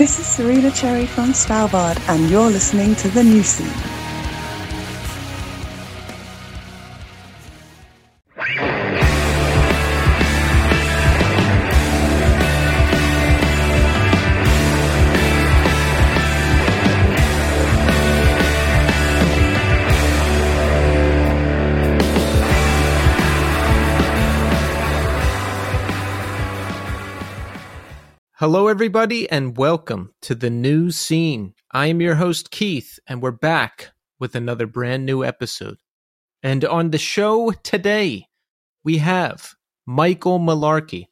This is Serena Cherry from Svalbard, and you're listening to The New Scene. Hello, everybody, and welcome to the new scene. I am your host, Keith, and we're back with another brand new episode. And on the show today, we have Michael Malarkey.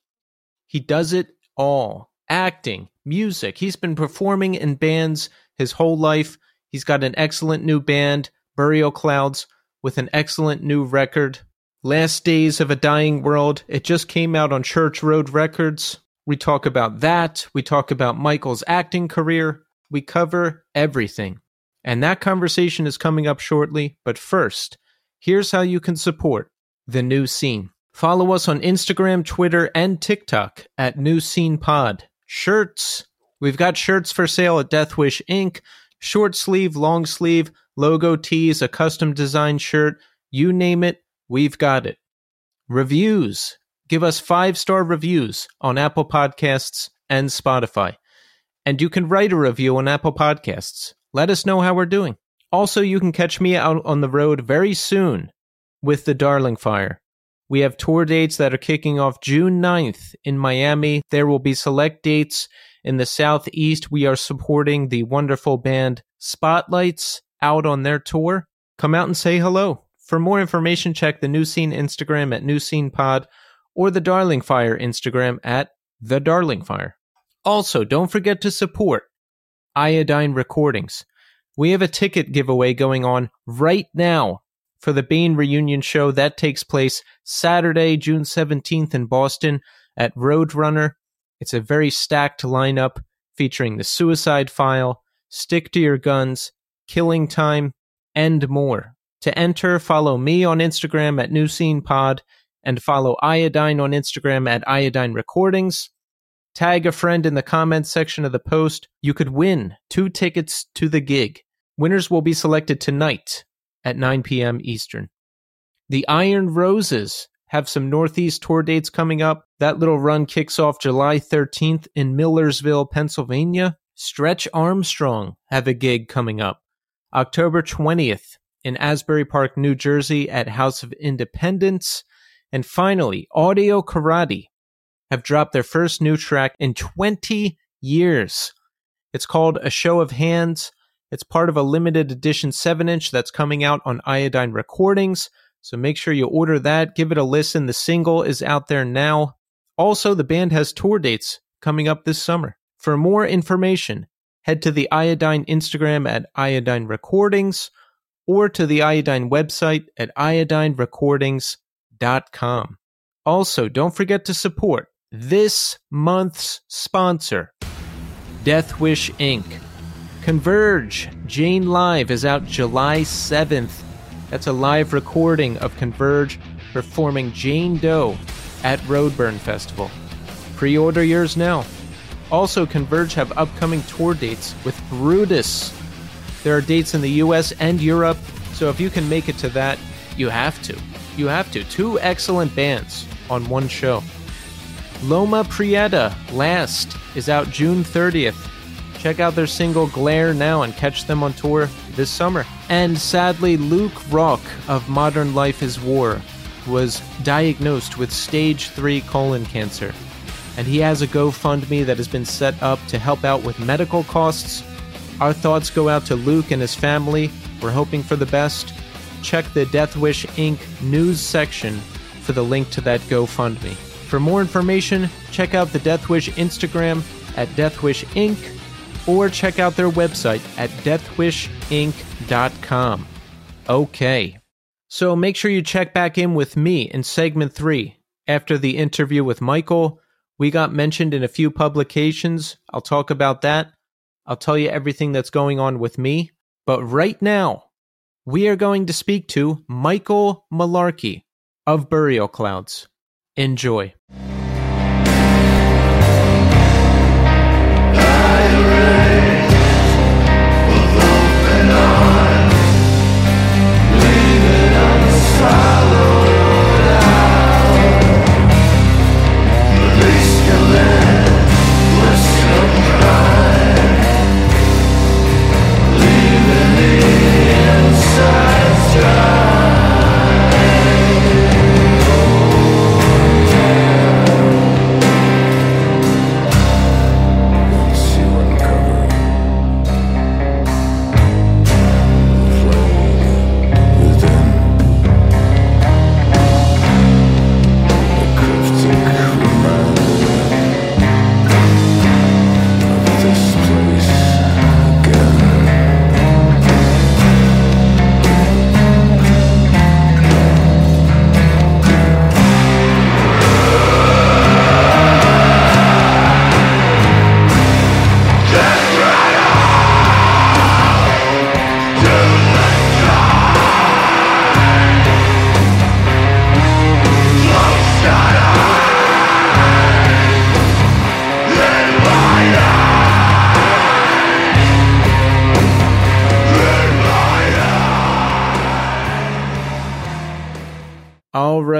He does it all acting, music. He's been performing in bands his whole life. He's got an excellent new band, Burial Clouds, with an excellent new record. Last Days of a Dying World. It just came out on Church Road Records. We talk about that. We talk about Michael's acting career. We cover everything. And that conversation is coming up shortly. But first, here's how you can support the new scene. Follow us on Instagram, Twitter, and TikTok at New Scene Pod. Shirts. We've got shirts for sale at Deathwish Inc. Short sleeve, long sleeve, logo tees, a custom design shirt. You name it, we've got it. Reviews give us five star reviews on Apple Podcasts and Spotify. And you can write a review on Apple Podcasts. Let us know how we're doing. Also, you can catch me out on the road very soon with the Darling Fire. We have tour dates that are kicking off June 9th in Miami. There will be select dates in the Southeast. We are supporting the wonderful band Spotlights out on their tour. Come out and say hello. For more information, check the New Scene Instagram at New Scene Pod or the Darling Fire Instagram at The Darling Fire. Also, don't forget to support Iodine Recordings. We have a ticket giveaway going on right now for the Bane reunion show that takes place Saturday, June 17th in Boston at Roadrunner. It's a very stacked lineup featuring The Suicide File, Stick to Your Guns, Killing Time, and more. To enter, follow me on Instagram at New Scene Pod and follow Iodine on Instagram at Iodine Recordings. Tag a friend in the comments section of the post. You could win two tickets to the gig. Winners will be selected tonight at 9 p.m. Eastern. The Iron Roses have some Northeast tour dates coming up. That little run kicks off July 13th in Millersville, Pennsylvania. Stretch Arm Strong have a gig coming up October 20th in Asbury Park, New Jersey at House of Independence. And finally, Audio Karate have dropped their first new track in 20 years. It's called A Show of Hands. It's part of a limited edition 7 inch that's coming out on Iodine Recordings. So make sure you order that. Give it a listen. The single is out there now. Also, the band has tour dates coming up this summer. For more information, head to the Iodine Instagram at Iodine Recordings or to the Iodine website at iodinerecordings.com com. Also, don't forget to support this month's sponsor, Deathwish Inc. Converge Jane Live is out July 7th. That's a live recording of Converge performing Jane Doe at Roadburn Festival. Pre order yours now. Also, Converge have upcoming tour dates with Brutus. There are dates in the US and Europe, so if you can make it to that, you have to. You have to. Two excellent bands on one show. Loma Prieta Last is out June 30th. Check out their single Glare now and catch them on tour this summer. And sadly, Luke Rock of Modern Life is War was diagnosed with stage 3 colon cancer. And he has a GoFundMe that has been set up to help out with medical costs. Our thoughts go out to Luke and his family. We're hoping for the best check the Deathwish Inc. news section for the link to that GoFundMe. For more information, check out the Deathwish Instagram at Deathwish Inc. or check out their website at deathwishinc.com. Okay. So make sure you check back in with me in segment three. After the interview with Michael, we got mentioned in a few publications. I'll talk about that. I'll tell you everything that's going on with me. But right now, we are going to speak to Michael Malarkey of Burial Clouds. Enjoy.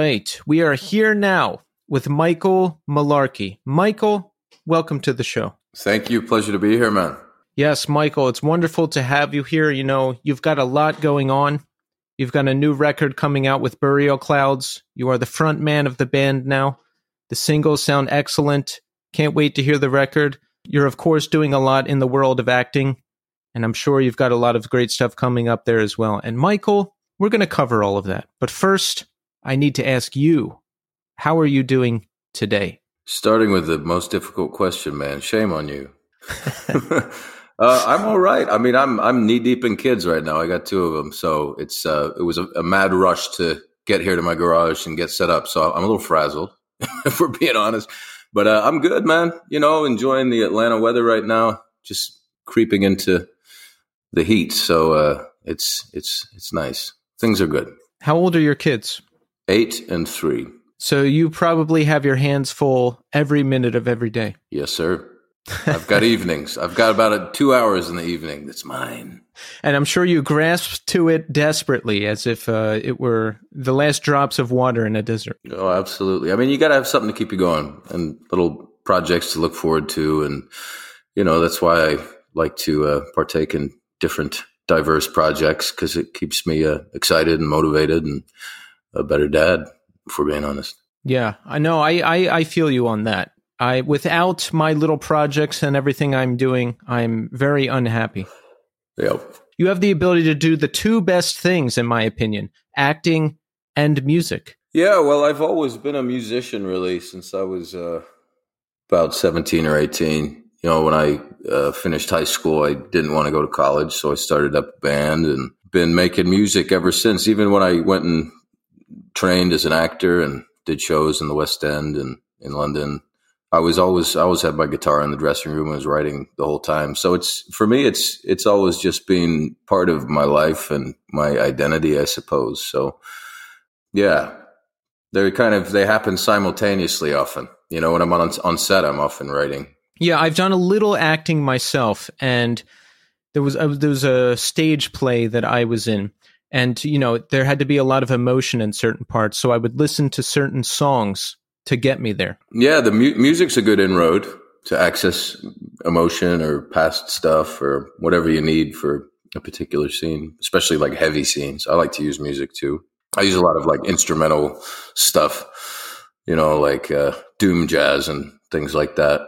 Right. We are here now with Michael Malarkey. Michael, welcome to the show. Thank you. Pleasure to be here, man. Yes, Michael, it's wonderful to have you here. You know, you've got a lot going on. You've got a new record coming out with Burial Clouds. You are the front man of the band now. The singles sound excellent. Can't wait to hear the record. You're, of course, doing a lot in the world of acting, and I'm sure you've got a lot of great stuff coming up there as well. And Michael, we're going to cover all of that. But first, I need to ask you, how are you doing today? Starting with the most difficult question, man. Shame on you. Uh, I'm all right. I mean, I'm I'm knee deep in kids right now. I got two of them, so it's uh, it was a, a, mad rush to get here to my garage and get set up. So I'm a little frazzled, if we're being honest. But uh, I'm good, man. You know, enjoying the Atlanta weather right now. Just creeping into the heat, so uh, it's it's it's nice. Things are good. How old are your kids? Eight and three. So you probably have your hands full every minute of every day. Yes, sir. I've got evenings. I've got about a, two hours in the evening. That's mine. And I'm sure you grasp to it desperately, as if uh, it were the last drops of water in a desert. Oh, absolutely. I mean, you got to have something to keep you going, and little projects to look forward to, and you know that's why I like to uh, partake in different, diverse projects because it keeps me uh, excited and motivated, and a better dad. For being honest. Yeah, I know. I, I I feel you on that. I without my little projects and everything I'm doing, I'm very unhappy. Yep. You have the ability to do the two best things, in my opinion: acting and music. Yeah, well, I've always been a musician, really, since I was uh, about seventeen or eighteen. You know, when I uh, finished high school, I didn't want to go to college, so I started up a band and been making music ever since. Even when I went and trained as an actor and did shows in the West End and in London, I was always I always had my guitar in the dressing room and was writing the whole time. So it's for me it's it's always just been part of my life and my identity, I suppose. So yeah. They're kind of they happen simultaneously often. You know, when I'm on on set I'm often writing. Yeah, I've done a little acting myself and there was, uh, there was a stage play that I was in and you know there had to be a lot of emotion in certain parts so i would listen to certain songs to get me there. Yeah, the mu- music's a good inroad to access emotion or past stuff or whatever you need for a particular scene, especially like heavy scenes. I like to use music too. I use a lot of like instrumental stuff, you know, like uh, doom jazz and things like that.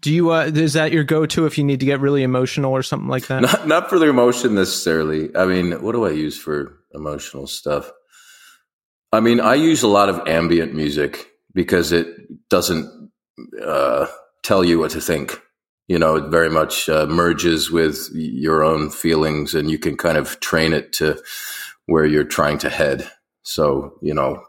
Do you uh, is that your go-to if you need to get really emotional or something like that? Not not for the emotion necessarily. I mean, what do I use for emotional stuff? I mean, I use a lot of ambient music because it doesn't uh, tell you what to think. You know, it very much uh, merges with your own feelings, and you can kind of train it to where you're trying to head. So, you know,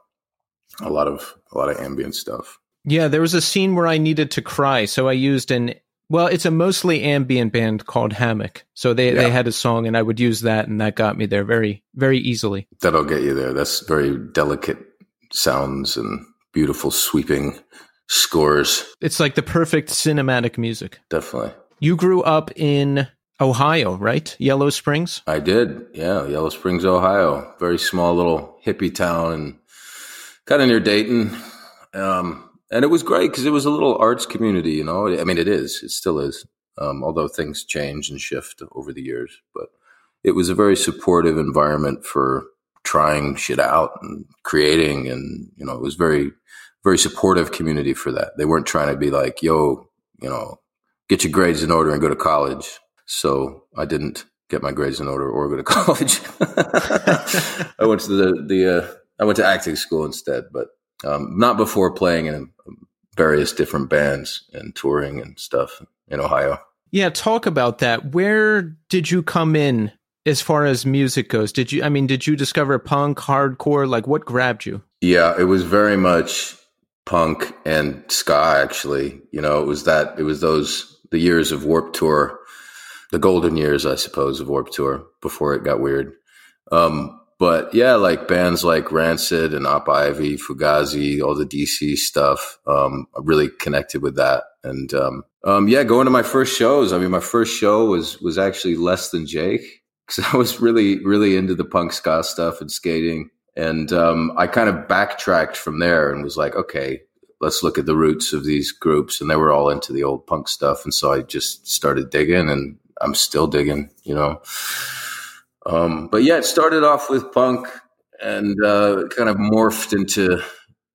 a lot of a lot of ambient stuff. Yeah, there was a scene where I needed to cry, so I used an well, it's a mostly ambient band called Hammock. So they, yeah. they had a song and I would use that and that got me there very, very easily. That'll get you there. That's very delicate sounds and beautiful sweeping scores. It's like the perfect cinematic music. Definitely. You grew up in Ohio, right? Yellow Springs? I did. Yeah, Yellow Springs, Ohio. Very small little hippie town and kind of near Dayton. Um, and it was great because it was a little arts community, you know. I mean, it is, it still is, um, although things change and shift over the years. But it was a very supportive environment for trying shit out and creating. And, you know, it was very, very supportive community for that. They weren't trying to be like, yo, you know, get your grades in order and go to college. So I didn't get my grades in order or go to college. I went to the, the, uh, I went to acting school instead, but, um, not before playing in various different bands and touring and stuff in Ohio. Yeah, talk about that. Where did you come in as far as music goes? Did you, I mean, did you discover punk, hardcore? Like, what grabbed you? Yeah, it was very much punk and ska, actually. You know, it was that, it was those, the years of Warped Tour, the golden years, I suppose, of Warped Tour before it got weird. Um, but yeah, like bands like Rancid and Op Ivy, Fugazi, all the DC stuff. Um, I really connected with that. And, um, um, yeah, going to my first shows. I mean, my first show was, was actually Less Than Jake because I was really, really into the punk ska stuff and skating. And um, I kind of backtracked from there and was like, okay, let's look at the roots of these groups. And they were all into the old punk stuff. And so I just started digging and I'm still digging, you know. Um, but yeah, it started off with punk and uh, kind of morphed into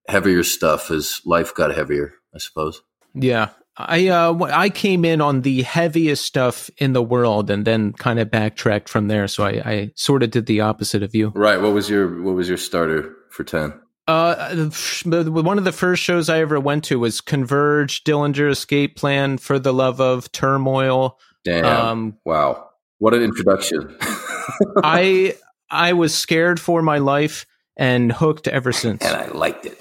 heavier stuff as life got heavier, I suppose. Yeah. I uh I came in on the heaviest stuff in the world and then kind of backtracked from there. So I, I sort of did the opposite of you. Right. What was your what was your starter for ten? Uh, one of the first shows I ever went to was Converge, Dillinger Escape Plan, For the Love of Turmoil. Damn! Um, wow, what an introduction! I I was scared for my life and hooked ever since, and I liked it.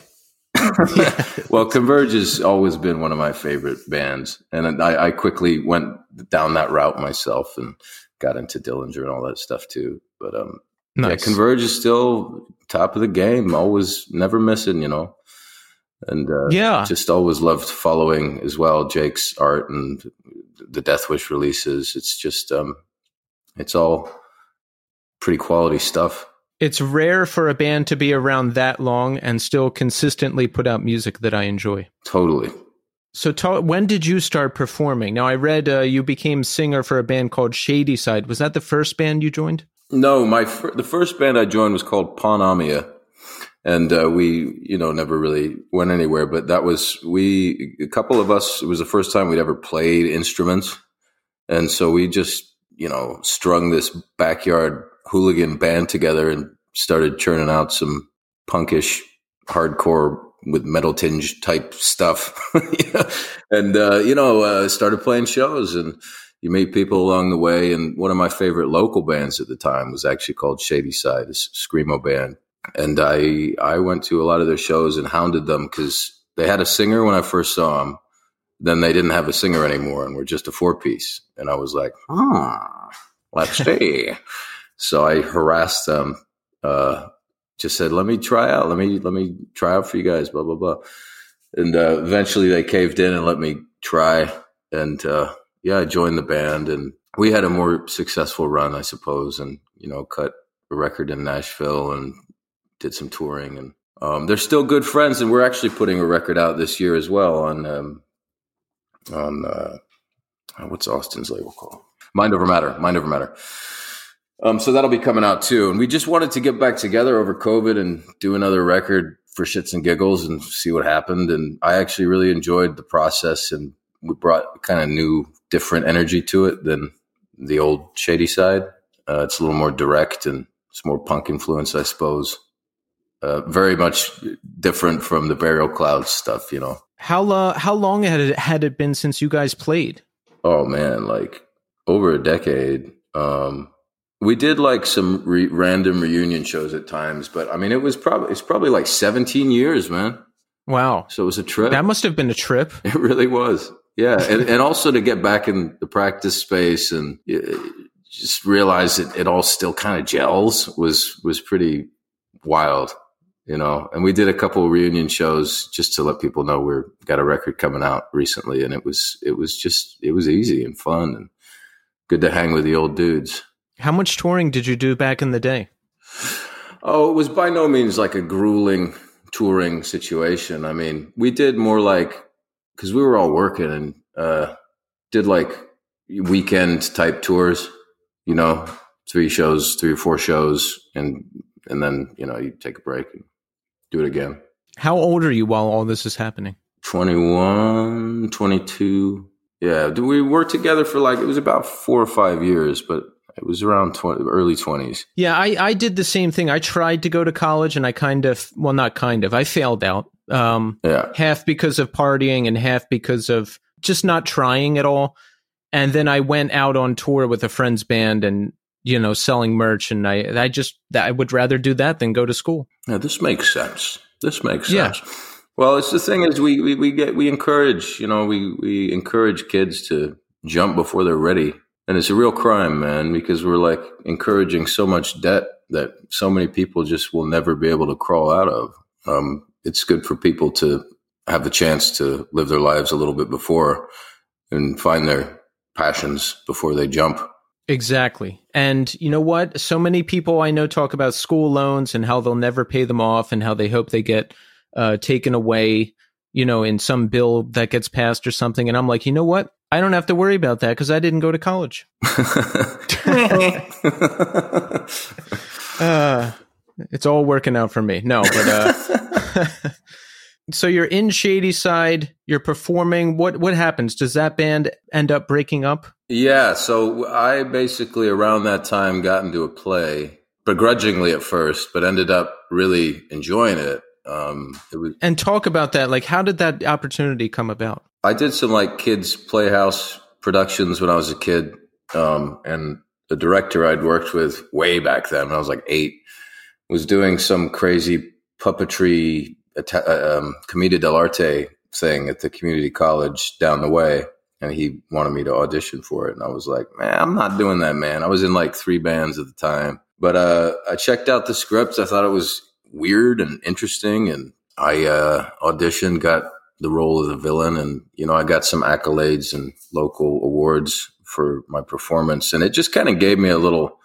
well, Converge has always been one of my favorite bands, and I, I, quickly went down that route myself and got into Dillinger and all that stuff too. But um, nice. yeah, Converge is still top of the game, always never missing, you know. And uh, yeah, just always loved following as well Jake's art and the Deathwish releases. It's just um, it's all pretty quality stuff it's rare for a band to be around that long and still consistently put out music that I enjoy. Totally. So, ta- when did you start performing? Now, I read uh, you became singer for a band called Shadyside. Was that the first band you joined? No, my fir- the first band I joined was called Panamia, and uh, we, you know, never really went anywhere. But that was we a couple of us. It was the first time we'd ever played instruments, and so we just, you know, strung this backyard hooligan band together and started churning out some punkish hardcore with metal tinge type stuff. And, uh, you know, uh, started playing shows and you meet people along the way. And one of my favorite local bands at the time was actually called Shadyside, a Screamo band. And I, I went to a lot of their shows and hounded them because they had a singer when I first saw them. Then they didn't have a singer anymore and were just a four piece. And I was like, hmm, let's see. So I harassed them, uh, just said, let me try out. Let me, let me try out for you guys, blah, blah, blah. And, uh, eventually they caved in and let me try. And, uh, yeah, I joined the band and we had a more successful run, I suppose. And, you know, cut a record in Nashville and did some touring and, um, they're still good friends and we're actually putting a record out this year as well on, um, on, uh, what's Austin's label called? Mind over matter, mind over matter. Um, so that'll be coming out too. And we just wanted to get back together over COVID and do another record for shits and giggles and see what happened. And I actually really enjoyed the process and we brought kind of new, different energy to it than the old Shadyside. Uh, it's a little more direct and it's more punk influence, I suppose. Uh, very much different from the Burial Clouds stuff, you know. How uh, how long had it had it been since you guys played? Oh man, like over a decade. Um, we did like some re- random reunion shows at times, but I mean, it was probably it's probably like 17 years, man. Wow! So it was a trip. That must have been a trip. It really was. Yeah, and, and also to get back in the practice space and just realize that it all still kind of gels was was pretty wild, you know. And we did a couple reunion shows just to let people know we're got a record coming out recently, and it was it was just it was easy and fun and good to hang with the old dudes. How much touring did you do back in the day? Oh, it was by no means like a grueling touring situation. I mean, we did more like because we were all working and uh, did like weekend type tours. You know, three shows, three or four shows, and and then you know you take a break and do it again. How old are you while all this is happening? 21, 22. Yeah, we worked together for like it was about four or five years, but it was around 20, early 20s. Yeah, I, I did the same thing. I tried to go to college and I kind of, well, not kind of, I failed out. Um, yeah. Half because of partying and half because of just not trying at all. And then I went out on tour with a friend's band and, you know, selling merch. And I, I just, I would rather do that than go to school. Yeah, this makes sense. This makes sense. Yeah. Well, it's the thing is we, we, we get, we encourage, you know, we, we encourage kids to jump before they're ready and it's a real crime, man, because we're like encouraging so much debt that so many people just will never be able to crawl out of. Um, it's good for people to have the chance to live their lives a little bit before and find their passions before they jump. Exactly. And you know what? So many people I know talk about school loans and how they'll never pay them off and how they hope they get uh, taken away, you know, in some bill that gets passed or something. And I'm like, you know what? I don't have to worry about that because I didn't go to college. uh, it's all working out for me. No, but uh, so you're in Shadyside. You're performing. What what happens? Does that band end up breaking up? Yeah. So I basically around that time got into a play, begrudgingly at first, but ended up really enjoying it. Um, it was, and talk about that. Like, how did that opportunity come about? I did some like kids playhouse productions when I was a kid, um, and the director I'd worked with way back then when I was like eight was doing some crazy puppetry uh, um, dell'arte thing at the community college down the way and he wanted me to audition for it and i was like man i'm not doing that man. I was in like three bands at the time but uh, i checked out the script i thought it was weird and interesting and i uh, auditioned got the role of the villain and you know i got some accolades and local awards for my performance and it just kind of gave me a little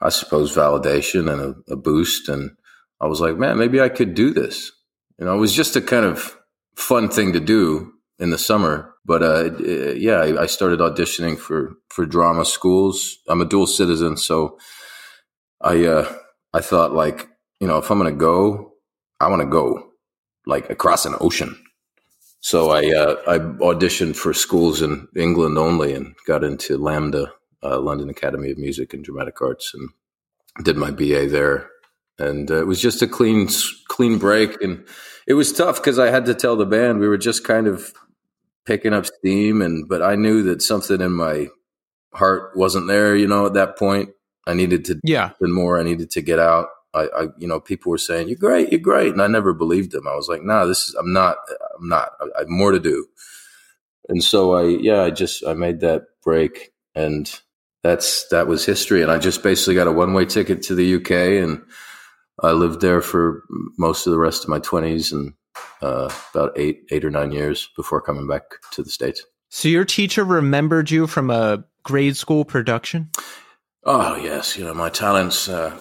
i suppose validation and a, a boost and i was like man maybe i could do this you know, it was just a kind of fun thing to do in the summer. But uh, yeah, I, started auditioning for for drama schools. I'm a dual citizen, so I uh, I thought like you know if I'm gonna go, I want to go like across an ocean. So I uh, I auditioned for schools in England only and got into LAMDA, uh, London Academy of Music and Dramatic Arts, and did my BA there. And uh, it was just a clean clean break and it was tough because I had to tell the band we were just kind of picking up steam, and but I knew that something in my heart wasn't there. You know, at that point, I needed to yeah and more. I needed to get out. I, I, you know, people were saying you're great, you're great, and I never believed them. I was like, nah, this is I'm not, I'm not. I, I have more to do. And so I, yeah, I just I made that break, and that's that was history. And I just basically got a one way ticket to the UK and I lived there for most of the rest of my twenties and uh, about eight, eight or nine years before coming back to the states. So your teacher remembered you from a grade school production. Oh yes, you know my talents uh,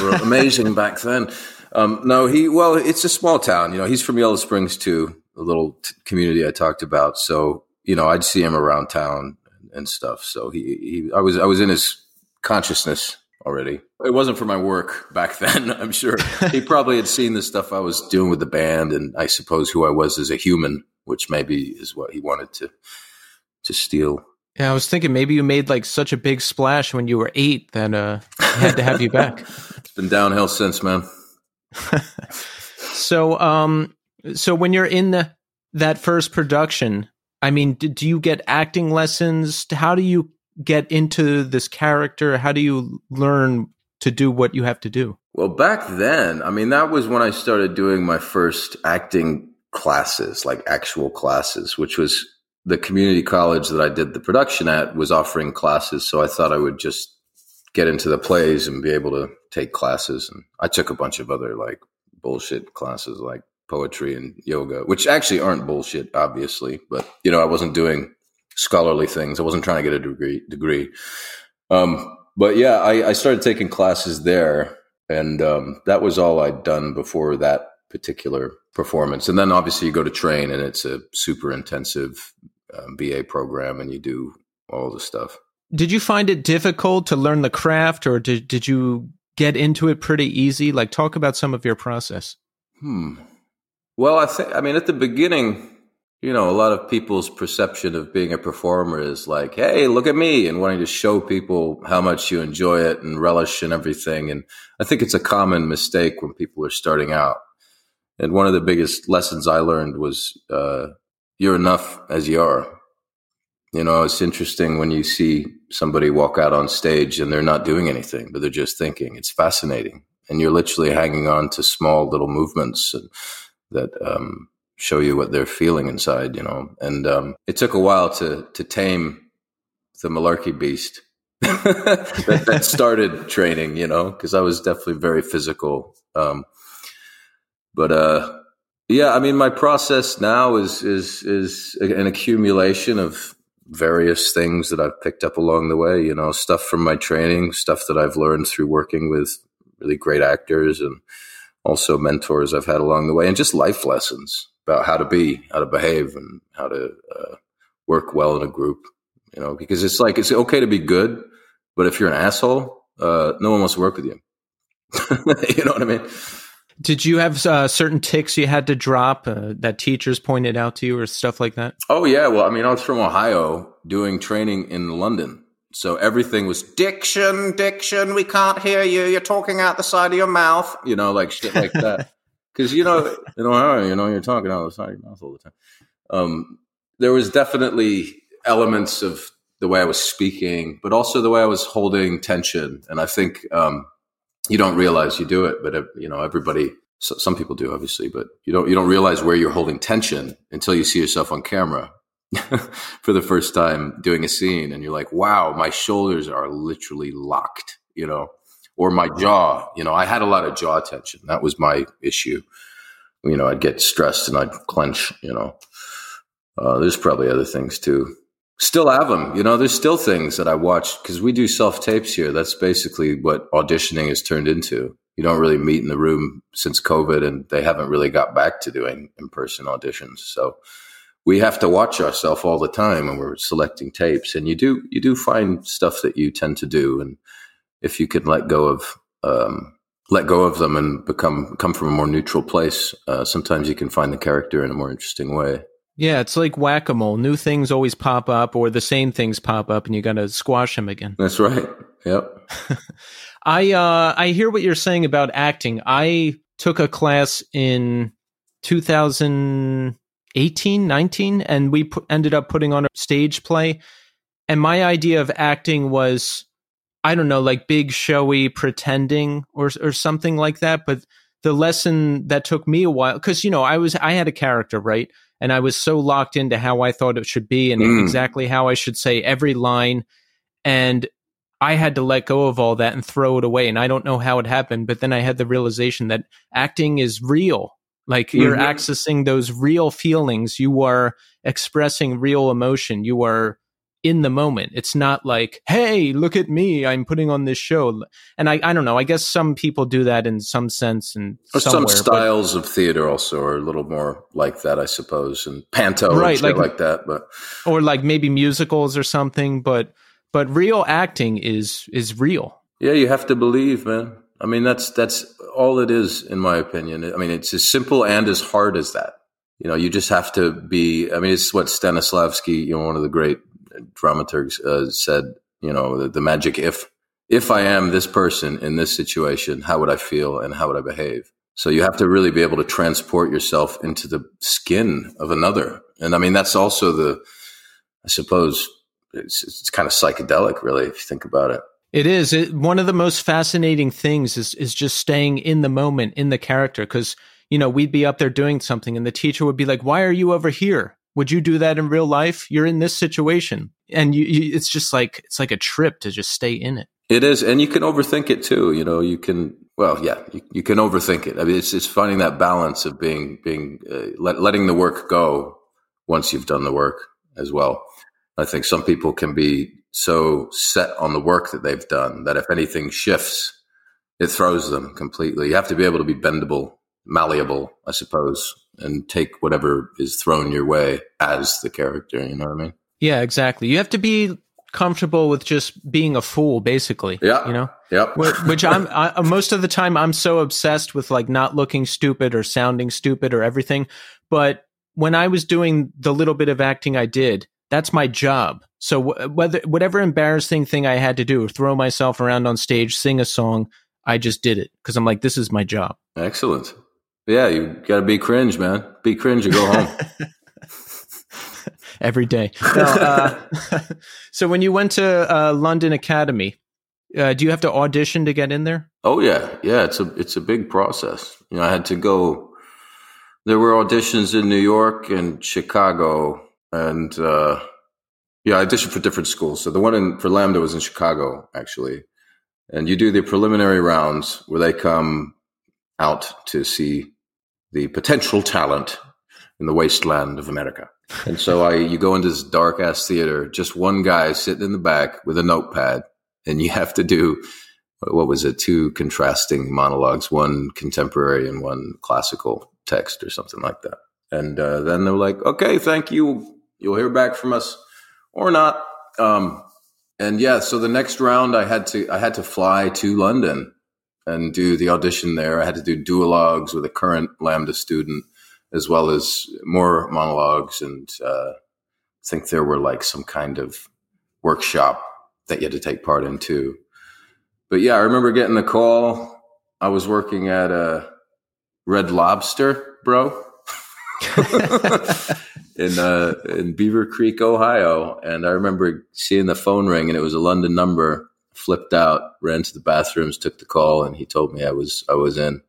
were amazing back then. Um, no, he well, it's a small town. You know, he's from Yellow Springs too, a little t- community I talked about. So you know, I'd see him around town and stuff. So he, he, I was, I was in his consciousness already. It wasn't for my work back then, I'm sure. he probably had seen the stuff I was doing with the band and I suppose who I was as a human, which maybe is what he wanted to to steal. Yeah, I was thinking maybe you made like such a big splash when you were eight that uh had to have you back. it's been downhill since, man. so um so when you're in the that first production, I mean, do you get acting lessons? How do you get into this character? How do you learn to do what you have to do? Well, back then, I mean, that was when I started doing my first acting classes, like actual classes, which was the community college that I did the production at was offering classes. So I thought I would just get into the plays and be able to take classes. And I took a bunch of other like bullshit classes like poetry and yoga, which actually aren't bullshit, obviously, but you know, I wasn't doing scholarly things. I wasn't trying to get a degree. Degree, um, but yeah, I, I, started taking classes there, and um, that was all I'd done before that particular performance. And then obviously you go to train, and it's a super intensive um, BA program, and you do all the stuff. Did you find it difficult to learn the craft, or did did you get into it pretty easy? Like, talk about some of your process. Hmm. Well, I think I mean at the beginning you know, a lot of people's perception of being a performer is like, hey, look at me, and wanting to show people how much you enjoy it and relish and everything. And I think it's a common mistake when people are starting out. And one of the biggest lessons I learned was uh, you're enough as you are. You know, it's interesting when you see somebody walk out on stage and they're not doing anything, but they're just thinking. It's fascinating. And you're literally hanging on to small little movements that, um, show you what they're feeling inside, you know. And um, it took a while to to tame the malarkey beast that, that, started training, you know, because I was definitely very physical. Um, but uh, yeah, I mean, my process now is is is an accumulation of various things that I've picked up along the way. You know, stuff from my training, stuff that I've learned through working with really great actors, and also mentors I've had along the way, and just life lessons about how to be, how to behave, and how to uh, work well in a group. You know, because it's like it's okay to be good, but if you're an asshole, uh, no one wants to work with you. you know what I mean? Did you have uh, certain ticks you had to drop uh, that teachers pointed out to you or stuff like that? Oh yeah, well, I mean, I was from Ohio doing training in London, so everything was diction, diction. We can't hear you. You're talking out the side of your mouth. You know, like shit like that. Because you know, in Ohio, you know, you're talking out the side of your mouth all the time. Um, there was definitely elements of the way I was speaking, but also the way I was holding tension. And I think um, you don't realize you do it, but uh, you know everybody. So some people do, obviously, but you don't. You don't realize where you're holding tension until you see yourself on camera for the first time doing a scene, and you're like, "Wow, my shoulders are literally locked," you know, or my jaw. You know, I had a lot of jaw tension. That was my issue. You know, I'd get stressed and I'd clench. You know, uh, there's probably other things too still have them. You know, there's still things that I watch because we do self tapes here. That's basically what auditioning has turned into. You don't really meet in the room since COVID, and they haven't really got back to doing in person auditions. So we have to watch ourselves all the time when we're selecting tapes. And you do you do find stuff that you tend to do, and if you can let go of um, let go of them and become come from a more neutral place, uh, sometimes you can find the character in a more interesting way. Yeah, it's like whack a mole. New things always pop up, or the same things pop up, and you got to squash them again. That's right. Yep. I uh, I hear what you're saying about acting. I took a class in 2018, 19, and we p- ended up putting on a stage play. And my idea of acting was, I don't know, like big showy pretending or or something like that. But the lesson that took me a while, because you know, I was I had a character, right? And I was so locked into how I thought it should be and mm. exactly how I should say every line. And I had to let go of all that and throw it away. And I don't know how it happened, but then I had the realization that acting is real. Like mm-hmm. you're accessing those real feelings. You are expressing real emotion. You are in the moment. It's not like, hey, look at me, I'm putting on this show. And I, I don't know. I guess some people do that in some sense and some styles but, of theater also are a little more like that, I suppose, and panto right, like, like that. But or like maybe musicals or something. But but real acting is is real. Yeah, you have to believe, man. I mean, that's that's all it is, in my opinion. I mean, it's as simple and as hard as that. You know, you just have to be. I mean, it's what Stanislavski, you know, one of the great dramaturgs uh, said, you know, the, the, magic if if I am this person in this situation, how would I feel and how would I behave? So you have to really be able to transport yourself into the skin of another, and I mean that's also the, I suppose, it's, it's kind of psychedelic, really, if you think about it. It is it, one of the most fascinating things is is just staying in the moment, in the character, because you know we'd be up there doing something, and the teacher would be like, "Why are you over here?" Would you do that in real life? You're in this situation, and you, you, it's just like it's like a trip to just stay in it. It is, and you can overthink it too. You know, you can. Well, yeah, you, you can overthink it. I mean, it's it's finding that balance of being being uh, let, letting the work go once you've done the work as well. I think some people can be so set on the work that they've done that if anything shifts, it throws them completely. You have to be able to be bendable, malleable, I suppose, and take whatever is thrown your way as the character. You know what I mean? Yeah, exactly. You have to be comfortable with just being a fool, basically. Yeah. You know? Yep. Which I'm, I, most of the time, I'm so obsessed with like not looking stupid or sounding stupid or everything. But when I was doing the little bit of acting I did, that's my job. So whether, whatever embarrassing thing I had to do, throw myself around on stage, sing a song, I just did it because I'm like, this is my job. Excellent. Yeah, you got to be cringe, man. Be cringe and go home. Every day. uh, so when you went to uh, London Academy, uh, do you have to audition to get in there? Oh yeah, yeah. It's a it's a big process. You know, I had to go. There were auditions in New York and Chicago, and uh, yeah, I auditioned for different schools. So the one in for LAMDA was in Chicago, actually. And you do the preliminary rounds where they come out to see the potential talent in the wasteland of America. And so I, you go into this dark ass theater, just one guy sitting in the back with a notepad, and you have to do what was it? Two contrasting monologues, one contemporary and one classical text, or something like that. And uh, then they're like, "Okay, thank you. You'll hear back from us, or not." Um, and yeah, so the next round, I had to I had to fly to London and do the audition there. I had to do duologues with a current LAMDA student, as well as more monologues. And uh, I think there were like some kind of workshop that you had to take part in too. But yeah, I remember getting the call. I was working at a Red Lobster, bro. in uh, in Beavercreek, Ohio, and I remember seeing the phone ring, and it was a London number. Flipped out, ran to the bathrooms, took the call, and he told me I was I was in.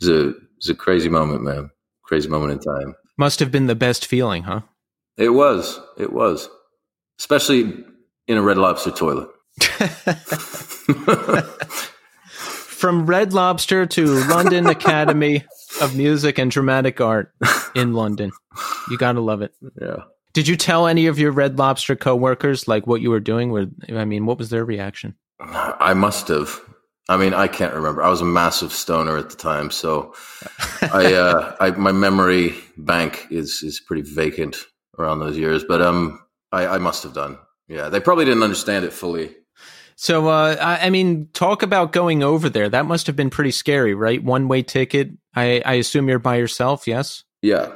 It was a it was a crazy moment, man. Crazy moment in time. Must have been the best feeling, huh? It was. It was, especially in a Red Lobster toilet. From Red Lobster to London Academy of Music and Dramatic Art in London. You got to love it. Yeah. Did you tell any of your Red Lobster coworkers like what you were doing? Where I mean, what was their reaction? I must have. I mean, I can't remember. I was a massive stoner at the time, so I, uh, I my memory bank is is pretty vacant around those years. But um, I, I must have done. Yeah, they probably didn't understand it fully. So, uh, I, I mean, talk about going over there. That must have been pretty scary, right? One way ticket. I, I assume you're by yourself. Yes. Yeah,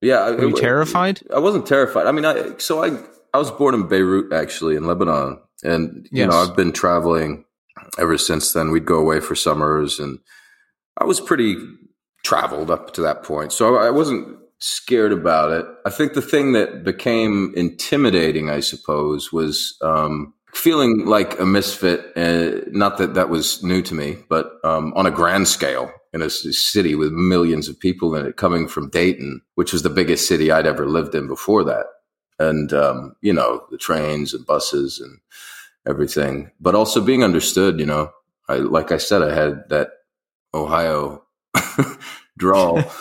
yeah. Were you it- terrified? I wasn't terrified. I mean, I so I I was born in Beirut actually in Lebanon, and you Yes. know I've been traveling ever since then. We'd go away for summers, and I was pretty traveled up to that point, so I wasn't scared about it. I think the thing that became intimidating, I suppose, was um, feeling like a misfit. Uh, not that that was new to me, but um, on a grand scale in a city with millions of people in it, coming from Dayton, which was the biggest city I'd ever lived in before that, and um, you know the trains and buses and everything, but also being understood. You know, I like I said, I had that Ohio drawl.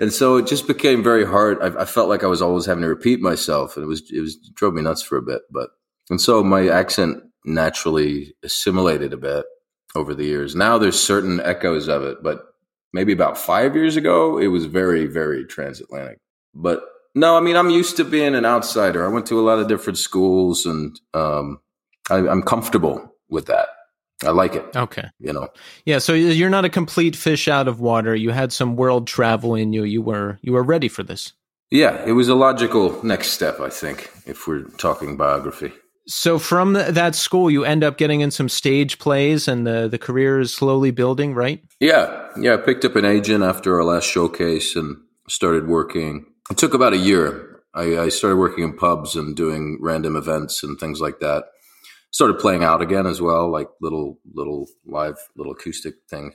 And so it just became very hard. I, I felt like I was always having to repeat myself, and it was it was it drove me nuts for a bit. But and so my accent naturally assimilated a bit over the years. Now there's certain echoes of it, but maybe about five years ago, it was very very transatlantic. But no, I mean I'm used to being an outsider. I went to a lot of different schools, and um, I, I'm comfortable with that. I like it. Okay. You know. Yeah. So you're not a complete fish out of water. You had some world travel in you. You were you were ready for this. Yeah, it was a logical next step, I think, if we're talking biography. So from th- that school, you end up getting in some stage plays, and the the career is slowly building, right? Yeah, yeah. I picked up an agent after our last showcase and started working. It took about a year. I, I started working in pubs and doing random events and things like that. Started playing out again as well, like little little live little acoustic thing.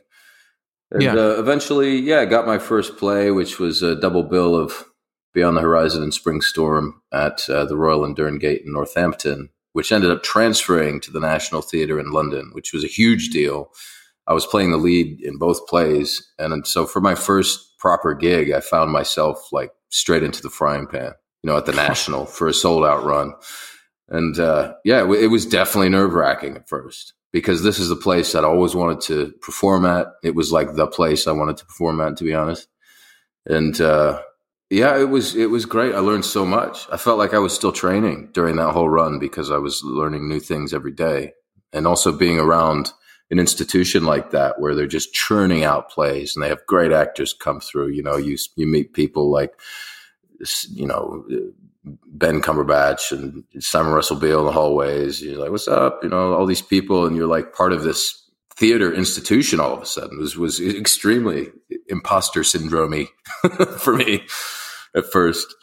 And Yeah. uh, eventually, yeah, I got my first play, which was a double bill of Beyond the Horizon and Spring Storm at uh, the Royal and Derngate in Northampton, which ended up transferring to the National Theatre in London, which was a huge deal. I was playing the lead in both plays, and so for my first proper gig, I found myself like straight into the frying pan, you know, at the National for a sold out run. And uh, yeah, it, w- it was definitely nerve wracking at first because this is the place that I always wanted to perform at. It was like the place I wanted to perform at, to be honest. And uh, yeah, it was it was great. I learned so much. I felt like I was still training during that whole run because I was learning new things every day, and also being around an institution like that where they're just churning out plays and they have great actors come through. You know, you you meet people like you know Ben Cumberbatch and Simon Russell Beale in the hallways. You're like, "What's up?" You know, all these people, and you're like part of this theater institution. All of a sudden, was was extremely imposter syndromey for me at first.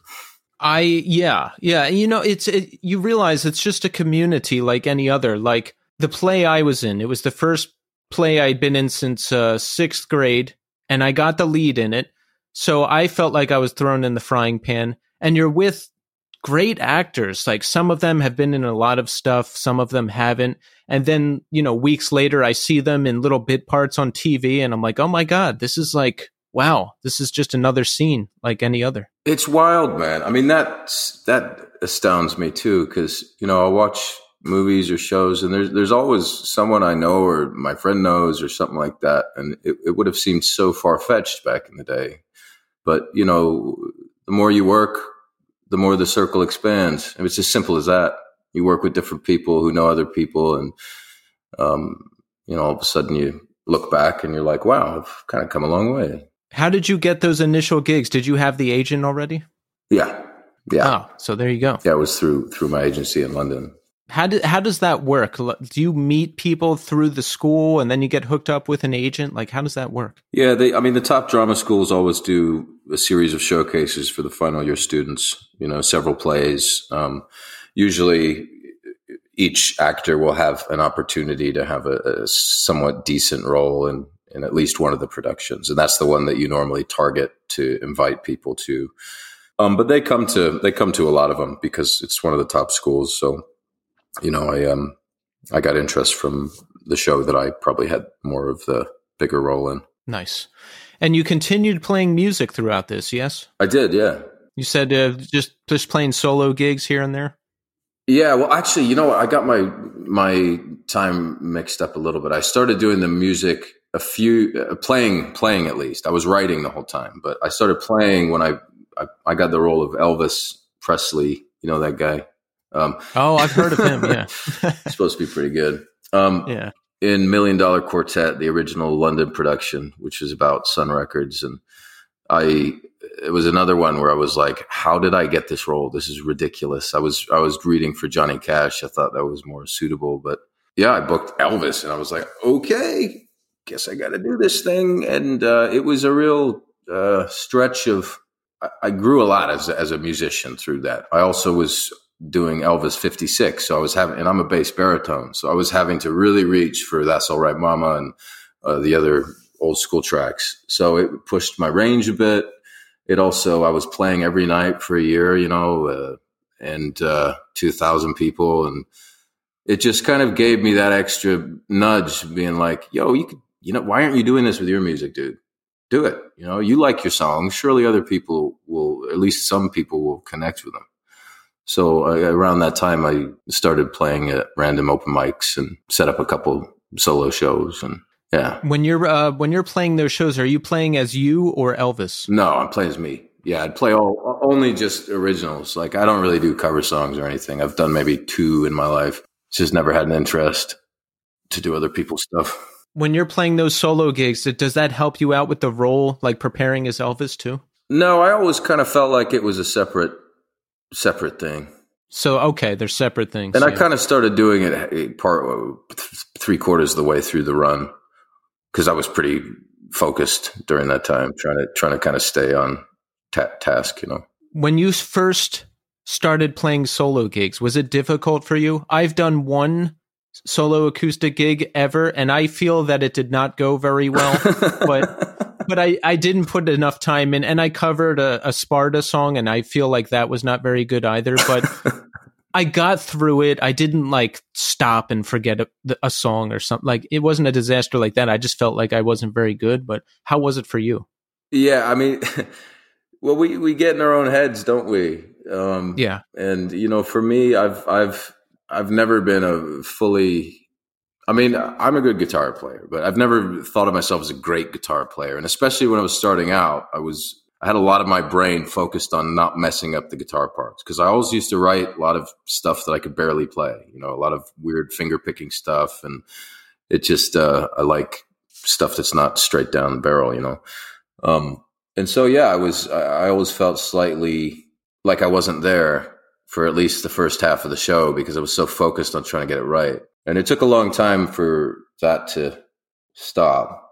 I yeah yeah. You know, it's it, you realize it's just a community like any other. Like the play I was in, it was the first play I'd been in since uh, sixth grade, and I got the lead in it. So I felt like I was thrown in the frying pan. And you're with great actors. Like some of them have been in a lot of stuff, some of them haven't. And then, you know, weeks later, I see them in little bit parts on TV and I'm like, oh my God, this is like wow, this is just another scene like any other. It's wild, man. I mean, that's that astounds me too, because you know I watch movies or shows, and there's there's always someone I know or my friend knows or something like that, and it, it would have seemed so far fetched back in the day. But you know, the more you work, the more the circle expands. And it's as simple as that. You work with different people who know other people, and um, you know, all of a sudden you look back and you're like, wow, I've kind of come a long way. How did you get those initial gigs? Did you have the agent already? Yeah, yeah. Oh, so there you go. Yeah, it was through through my agency in London. How do, how does that work? Do you meet people through the school and then you get hooked up with an agent? Like, how does that work? Yeah, they, I mean, the top drama schools always do a series of showcases for the final year students. You know, several plays. Um, usually, each actor will have an opportunity to have a, a somewhat decent role in in at least one of the productions, and that's the one that you normally target to invite people to. Um, but they come to they come to a lot of them because it's one of the top schools. So you know, I um, I got interest from the show that I probably had more of the bigger role in. Nice. And you continued playing music throughout this, yes? I did, yeah. You said uh, just just playing solo gigs here and there. Yeah, well, actually, you know, what? I got my my time mixed up a little bit. I started doing the music a few uh, playing playing at least. I was writing the whole time, but I started playing when I I, I got the role of Elvis Presley. You know that guy. Um, oh, I've heard of him. Yeah, supposed to be pretty good. Um, yeah. In Million Dollar Quartet, the original London production, which was about Sun Records, and I, it was another one where I was like, "How did I get this role? This is ridiculous." I was I was reading for Johnny Cash. I thought that was more suitable, but yeah, I booked Elvis, and I was like, "Okay, guess I got to do this thing." And uh, it was a real uh, stretch of. I grew a lot as as a musician through that. I also was doing Elvis 56. So I was having, and I'm a bass baritone. So I was having to really reach for That's All Right Mama and uh, the other old school tracks. So it pushed my range a bit. It also, I was playing every night for a year, you know, uh, and uh, 2,000 people. And it just kind of gave me that extra nudge being like, yo, you could, you know, why aren't you doing this with your music, dude? Do it. You know, you like your song. Surely other people will, at least some people will connect with them. So around that time, I started playing at random open mics and set up a couple solo shows. And yeah, when you're uh, when you're playing those shows, are you playing as you or Elvis? No, I'm playing as me. Yeah, I'd play all only just originals. Like I don't really do cover songs or anything. I've done maybe two in my life. Just never had an interest to do other people's stuff. When you're playing those solo gigs, does that help you out with the role, like preparing as Elvis too? No, I always kind of felt like it was a separate separate thing. So okay, they're separate things. And yeah. I kind of started doing it eh, part uh, three quarters of the way through the run because I was pretty focused during that time, trying to trying to kind of stay on ta- task. You know, when you first started playing solo gigs, was it difficult for you? I've done one solo acoustic gig ever, and I feel that it did not go very well, but but I, I didn't put enough time in, and I covered a, a Sparta song, and I feel like that was not very good either. But I got through it. I didn't like stop and forget a, a, song or something. Like it wasn't a disaster like that. I just felt like I wasn't very good. But how was it for you? Yeah, I mean, well, we we get in our own heads, don't we? Um, yeah. And you know, for me, I've I've I've never been a fully I mean, I'm a good guitar player, but I've never thought of myself as a great guitar player. And especially when I was starting out, I was I had a lot of my brain focused on not messing up the guitar parts because I always used to write a lot of stuff that I could barely play. You know, a lot of weird finger picking stuff, and it just uh, I like stuff that's not straight down the barrel. You know, um, and so yeah, I was I always felt slightly like I wasn't there for at least the first half of the show because I was so focused on trying to get it right. And it took a long time for that to stop.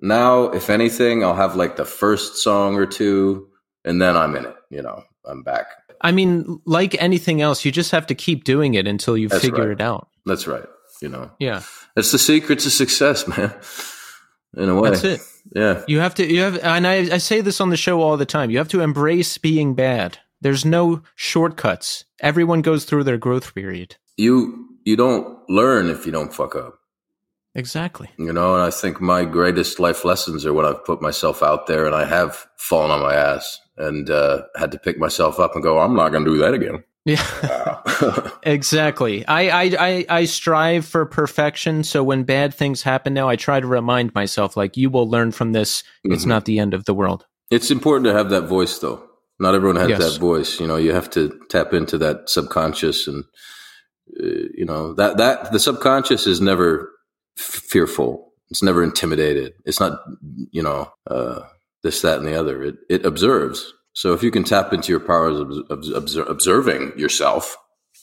Now, if anything, I'll have like the first song or two and then I'm in it, you know, I'm back. I mean, like anything else, you just have to keep doing it until you That's figure right. it out. That's right. You know, yeah. That's the secret to success, man. In a way. That's it. Yeah. You have to, you have, and I, I say this on the show all the time. You have to embrace being bad. There's no shortcuts. Everyone goes through their growth period. You you don't learn if you don't fuck up. Exactly. You know, and I think my greatest life lessons are when I've put myself out there and I have fallen on my ass and uh, had to pick myself up and go, I'm not going to do that again. Yeah, exactly. I, I, I I strive for perfection. So when bad things happen now, I try to remind myself, like, you will learn from this. It's Mhm. not the end of the world. It's important to have that voice, though. Not everyone has Yes. that voice. You know, you have to tap into that subconscious, and uh, you know that that the subconscious is never f- fearful. It's never intimidated. It's not, you know, uh, this, that, and the other. It it observes. So if you can tap into your powers of, of obser- observing yourself,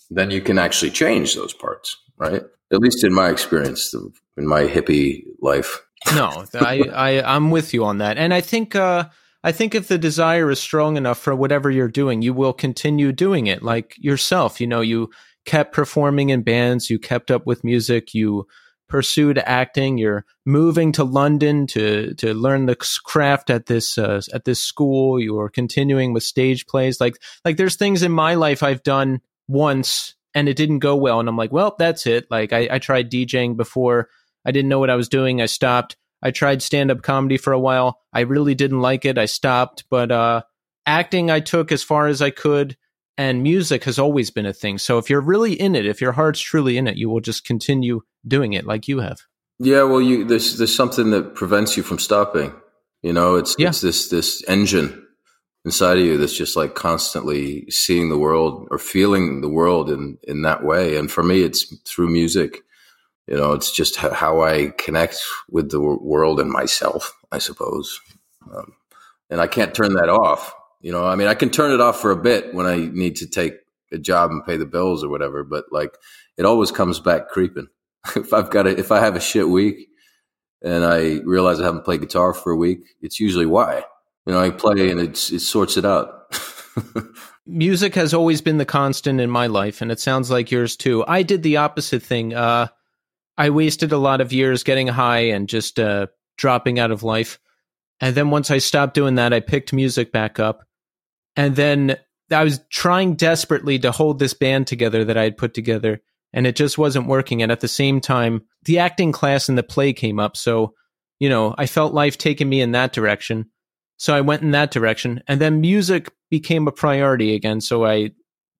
then you can actually change those parts, right? At least in my experience, in my hippie life. No, I, I I'm with you on that, and I think uh, I think if the desire is strong enough for whatever you're doing, you will continue doing it. Like yourself, you know, you kept performing in bands, you kept up with music, you pursued acting. You're moving to London to to learn the craft at this uh, at this school. You are continuing with stage plays. Like like there's things in my life I've done once and it didn't go well, and I'm like, well, that's it. Like I, I tried DJing before. I didn't know what I was doing. I stopped. I tried stand up comedy for a while. I really didn't like it. I stopped. But uh, acting, I took as far as I could. And music has always been a thing. So if you're really in it, if your heart's truly in it, you will just continue doing it like you have. Yeah, well, you there's there's something that prevents you from stopping. You know, it's Yeah. it's this this engine inside of you that's just like constantly seeing the world or feeling the world in in that way. And for me, it's through music. You know, it's just how I connect with the world and myself, I suppose. Um, and I can't turn that off. You know, I mean, I can turn it off for a bit when I need to take a job and pay the bills or whatever, but like it always comes back creeping. if I've got a, if I have a shit week and I realize I haven't played guitar for a week, it's usually why. You know, I play and it's, it sorts it out. music has always been the constant in my life and it sounds like yours too i did the opposite thing uh i wasted a lot of years getting high and just uh dropping out of life and then once i stopped doing that i picked music back up and then i was trying desperately to hold this band together that i had put together and it just wasn't working and at the same time the acting class and the play came up so you know i felt life taking me in that direction so I went in that direction. And then music became a priority again. So I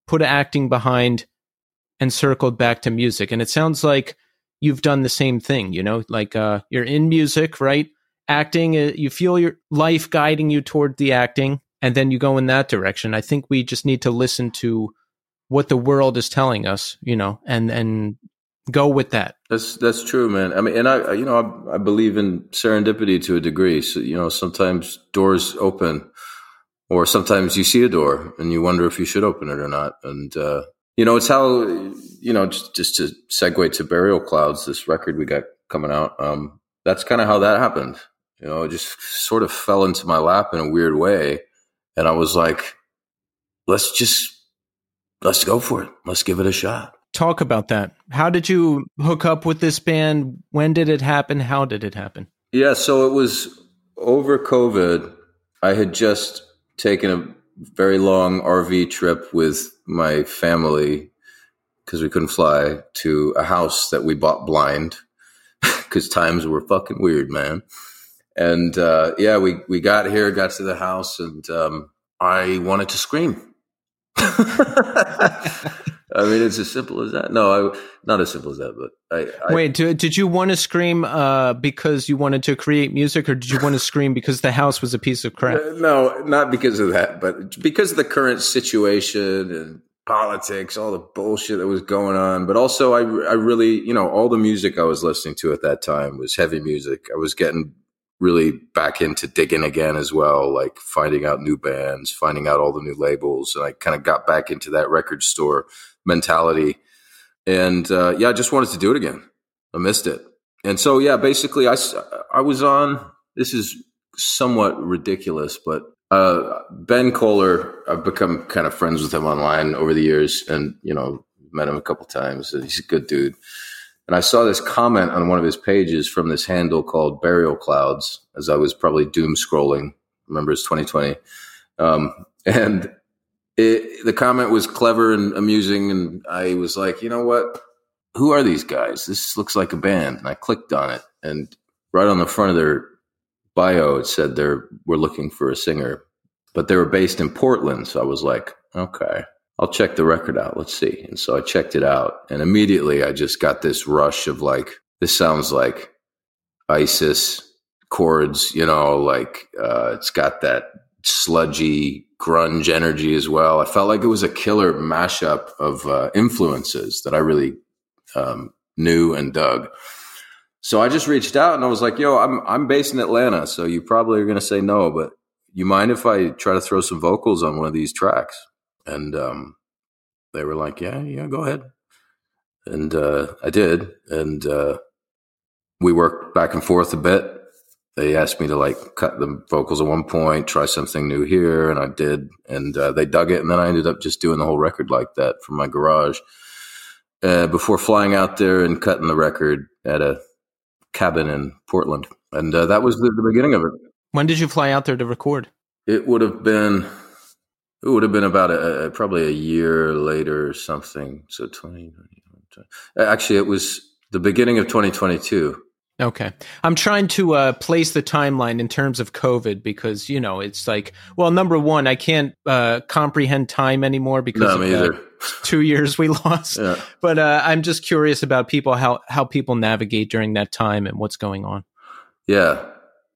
put acting behind and circled back to music. And it sounds like you've done the same thing, you know, like uh, you're in music, right? Acting, uh, you feel your life guiding you toward the acting, and then you go in that direction. I think we just need to listen to what the world is telling us, you know, and and go with that. That's that's true, man. I mean, and I, you know, I, I believe in serendipity to a degree. So, you know, sometimes doors open, or sometimes you see a door and you wonder if you should open it or not. And uh, you know, it's how you know, just, just to segue to Burial Clouds, this record we got coming out. Um, that's kind of how that happened. You know, it just sort of fell into my lap in a weird way, and I was like, let's just let's go for it. Let's give it a shot. Talk about that. How did you hook up with this band? When did it happen? How did it happen? Yeah, so it was over COVID. I had just taken a very long RV trip with my family because we couldn't fly to a house that we bought blind because times were fucking weird, man. And uh, yeah, we we got here, got to the house, and um, I wanted to scream. I mean, it's as simple as that. No, I, not as simple as that, but I, I Wait, did, did you want to scream uh, because you wanted to create music, or did you want to scream because the house was a piece of crap? Uh, No, not because of that, but because of the current situation and politics, all the bullshit that was going on. But also, I, I really, you know, all the music I was listening to at that time was heavy music. I was getting really back into digging again as well, like finding out new bands, finding out all the new labels. And I kind of got back into that record store mentality. And uh, yeah, I just wanted to do it again. I missed it. And so, yeah, basically, I, I was on, this is somewhat ridiculous, but uh, Ben Koller, I've become kind of friends with him online over the years and, you know, met him a couple times. He's a good dude. And I saw this comment on one of his pages from this handle called Burial Clouds as I was probably doom scrolling. Remember, it's 2020. Um, and it, the comment was clever and amusing. And I was like, you know what? who are these guys? This looks like a band. And I clicked on it, and right on the front of their bio, it said they're we're looking for a singer, but they were based in Portland. So I was like, okay, I'll check the record out. Let's see. And so I checked it out, and immediately I just got this rush of like, this sounds like ISIS chords, you know, like uh, it's got that sludgy grunge energy as well. I felt like it was a killer mashup of uh, influences that I really um, knew and dug. So I just reached out and I was like, "Yo, I'm I'm based in Atlanta, so you probably are going to say no, but you mind if I try to throw some vocals on one of these tracks?" And um, they were like, "Yeah, yeah, go ahead." And uh, I did, and uh, we worked back and forth a bit. They asked me to like cut the vocals at one point, try something new here, and I did, and uh, they dug it. And then I ended up just doing the whole record like that from my garage uh, before flying out there and cutting the record at a cabin in Portland, and uh, that was the, the, beginning of it. When did you fly out there to record? It would have been. It would have been about a, a probably a year later or something. So twenty. Actually, it was the beginning of 2022. Okay. I'm trying to uh, place the timeline in terms of COVID because, you know, it's like, well, number one, I can't uh, comprehend time anymore because no, of two years we lost. Yeah. But uh, I'm just curious about people, how, how people navigate during that time and what's going on. Yeah.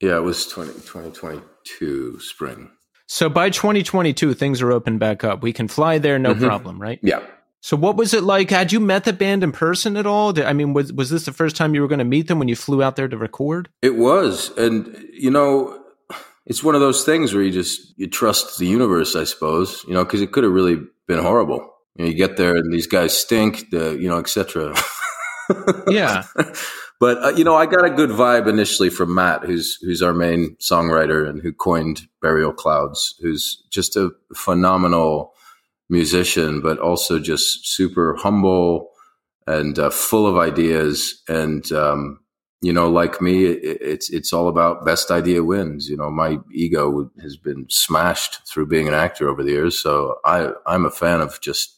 Yeah. It was 20, 2022 spring. So by 2022, things are open back up. We can fly there, no mm-hmm. problem, right? Yeah. So what was it like? Had you met the band in person at all? I mean, was was this the first time you were going to meet them when you flew out there to record? It was, and you know, it's one of those things where you just you trust the universe, I suppose. You know, because it could have really been horrible. You, know, you get there and these guys stink, the you know, etc. yeah. But uh, you know, I got a good vibe initially from Matt, who's who's our main songwriter and who coined Burial Clouds, who's just a phenomenal musician, but also just super humble and uh, full of ideas. And um, you know, like me, it, it's it's all about best idea wins. You know, my ego has been smashed through being an actor over the years, so I I'm a fan of just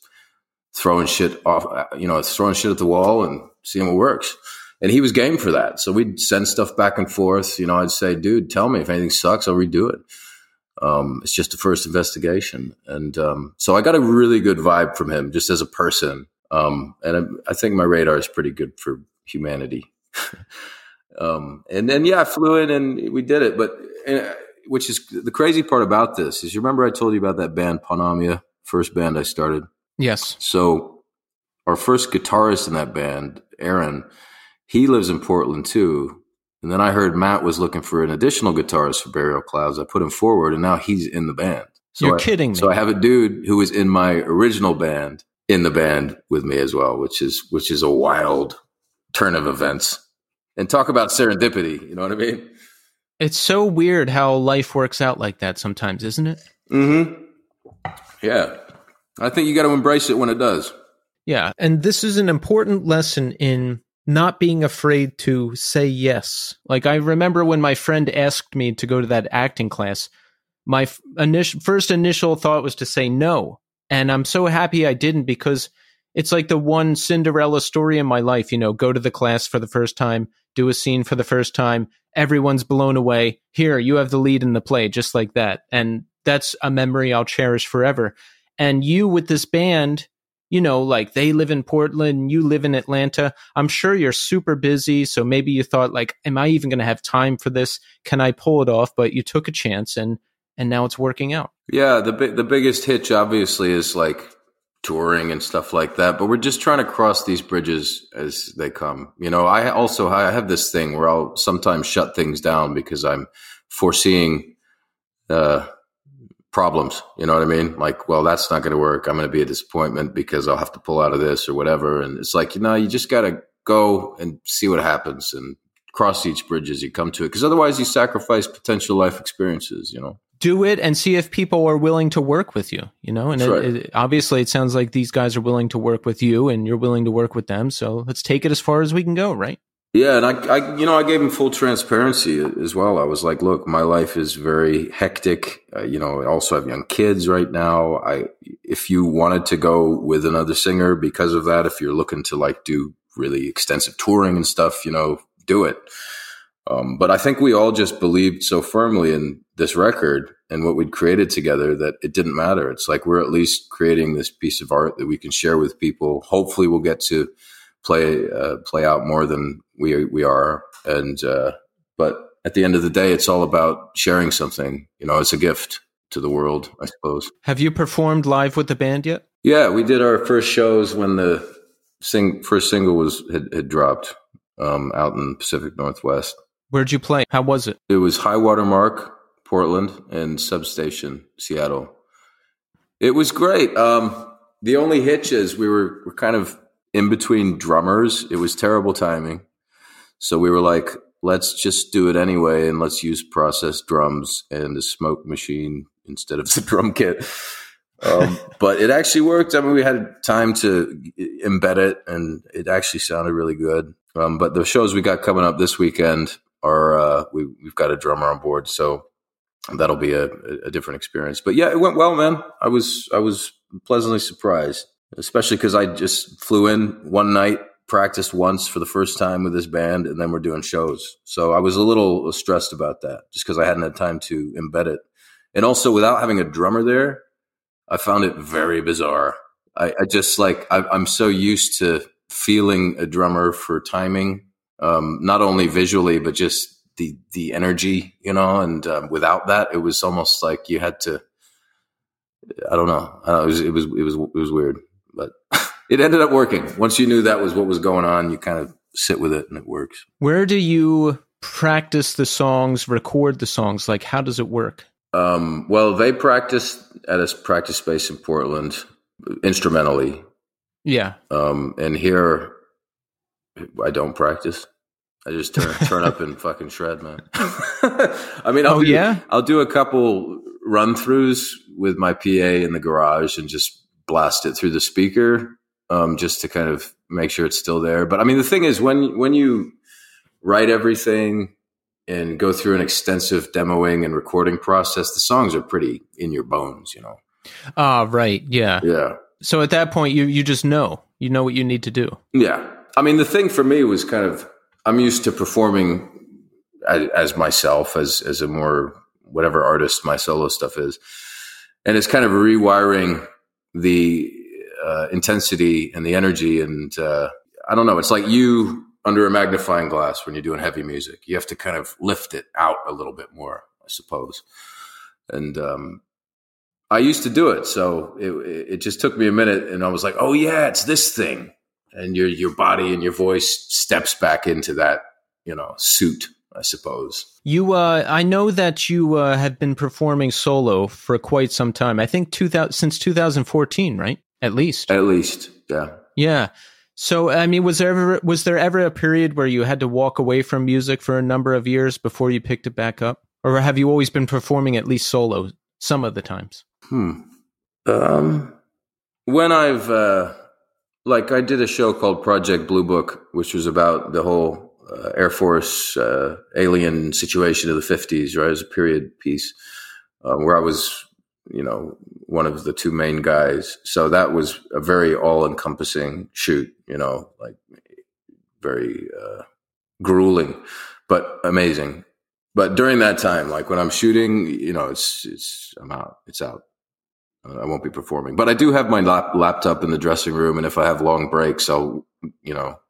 throwing shit off. You know, throwing shit at the wall and seeing what works. And he was game for that. So we'd send stuff back and forth. You know, I'd say, dude, tell me if anything sucks, I'll redo it. Um, it's just the first investigation, and um, so I got a really good vibe from him, just as a person. Um, and I, I, think my radar is pretty good for humanity. Um, and then yeah, I flew in and we did it. But uh, which is the crazy part about this is you remember I told you about that band Panamia, first band I started. Yes. So our first guitarist in that band, Aaron, he lives in Portland too. And then I heard Matt was looking for an additional guitarist for Burial Clouds. I put him forward, and now he's in the band. So You're I, kidding me. So I have a dude who was in my original band in the band with me as well, which is which is a wild turn of events. And talk about serendipity. You know what I mean? It's so weird how life works out like that sometimes, isn't it? Mm-hmm. Yeah. I think you got to embrace it when it does. Yeah. And this is an important lesson in not being afraid to say yes. Like I remember when my friend asked me to go to that acting class, my f- initial first initial thought was to say no, and I'm so happy I didn't because it's like the one Cinderella story in my life, you know, go to the class for the first time, do a scene for the first time, everyone's blown away. Here, you have the lead in the play just like that. And that's a memory I'll cherish forever. And you with this band you know, like they live in Portland, you live in Atlanta. I'm sure you're super busy. So maybe you thought like, am I even going to have time for this? Can I pull it off? But you took a chance and, and now it's working out. Yeah. The, the biggest hitch obviously is like touring and stuff like that, but we're just trying to cross these bridges as they come. You know, I also, I have this thing where I'll sometimes shut things down because I'm foreseeing, uh, problems. You know what I mean? Like, well, that's not going to work. I'm going to be a disappointment because I'll have to pull out of this or whatever. And it's like, you know, you just got to go and see what happens and cross each bridge as you come to it. Because otherwise, you sacrifice potential life experiences, you know? Do it and see if people are willing to work with you, you know? And it, right. it, obviously, it sounds like these guys are willing to work with you and you're willing to work with them. So let's take it as far as we can go, right? Yeah, and I, I, you know, I gave him full transparency as well. I was like, "Look, my life is very hectic. Uh, you know, I also have young kids right now. I, if you wanted to go with another singer because of that, if you're looking to like do really extensive touring and stuff, you know, do it. Um, but I think we all just believed so firmly in this record and what we'd created together that it didn't matter. It's like we're at least creating this piece of art that we can share with people. Hopefully, we'll get to play uh, play out more than we we are. And uh, but at the end of the day, it's all about sharing something. You know, it's a gift to the world, I suppose. Have you performed live with the band yet? Yeah, we did our first shows when the sing first single was had, had dropped um, out in Pacific Northwest. Where'd you play? How was it? It was High Water Mark, Portland, and Substation, Seattle. It was great. Um, the only hitch is we were, were kind of in between drummers. It was terrible timing. So we were like, let's just do it anyway and let's use processed drums and a smoke machine instead of the drum kit. Um, but it actually worked. I mean, we had time to embed it and it actually sounded really good. Um, but the shows we got coming up this weekend are, uh, we, have got a drummer on board. So that'll be a, a different experience. But yeah, it went well, man. I was, I was pleasantly surprised, especially because I just flew in one night, practiced once for the first time with this band, and then we're doing shows. So I was a little stressed about that just because I hadn't had time to embed it. And also without having a drummer there, I found it very bizarre. I, I just like, I, I'm so used to feeling a drummer for timing, um, not only visually, but just the the energy, you know. And um, without that, it was almost like you had to. I don't know. I don't know it, was, it was it was it was weird, but it ended up working. Once you knew that was what was going on, you kind of sit with it, and it works. Where do you practice the songs, record the songs? Like, how does it work? Um, well, they practice at a practice space in Portland instrumentally. Yeah. Um, and here, I don't practice. I just turn turn up and fucking shred, man. I mean, I'll oh do, yeah, I'll do a couple run throughs with my PA in the garage and just blast it through the speaker, um, just to kind of make sure it's still there. But I mean, the thing is, when when you write everything and go through an extensive demoing and recording process, the songs are pretty in your bones, you know. Ah, uh, right, yeah, yeah. So at that point, you you just know, you know what you need to do. Yeah, I mean, the thing for me was kind of I'm used to performing as, as, myself, as as a more whatever artist my solo stuff is, and it's kind of rewiring the uh, intensity and the energy, and uh, I don't know. It's like you under a magnifying glass when you're doing heavy music. You have to kind of lift it out a little bit more, I suppose. And um, I used to do it, so it, it just took me a minute, and I was like, "Oh yeah, it's this thing." and your your body and your voice steps back into that you know suit i suppose. You uh i know that you uh, have been performing solo for quite some time. I think 2000 since 2014 right? At least. At least yeah. Yeah. So i mean was there ever was there ever a period where you had to walk away from music for a number of years before you picked it back up? Or have you always been performing at least solo some of the times? Hmm. Um when i've uh like I did a show called Project Blue Book, which was about the whole uh, Air Force uh, alien situation of the 50s, right? As a period piece um, where I was, you know, one of the two main guys. So that was a very all encompassing shoot, you know, like very uh, grueling, but amazing. But during that time, like when I'm shooting, you know, it's, it's, I'm out, it's out. I won't be performing, but I do have my lap- laptop in the dressing room, and if I have long breaks, I'll you know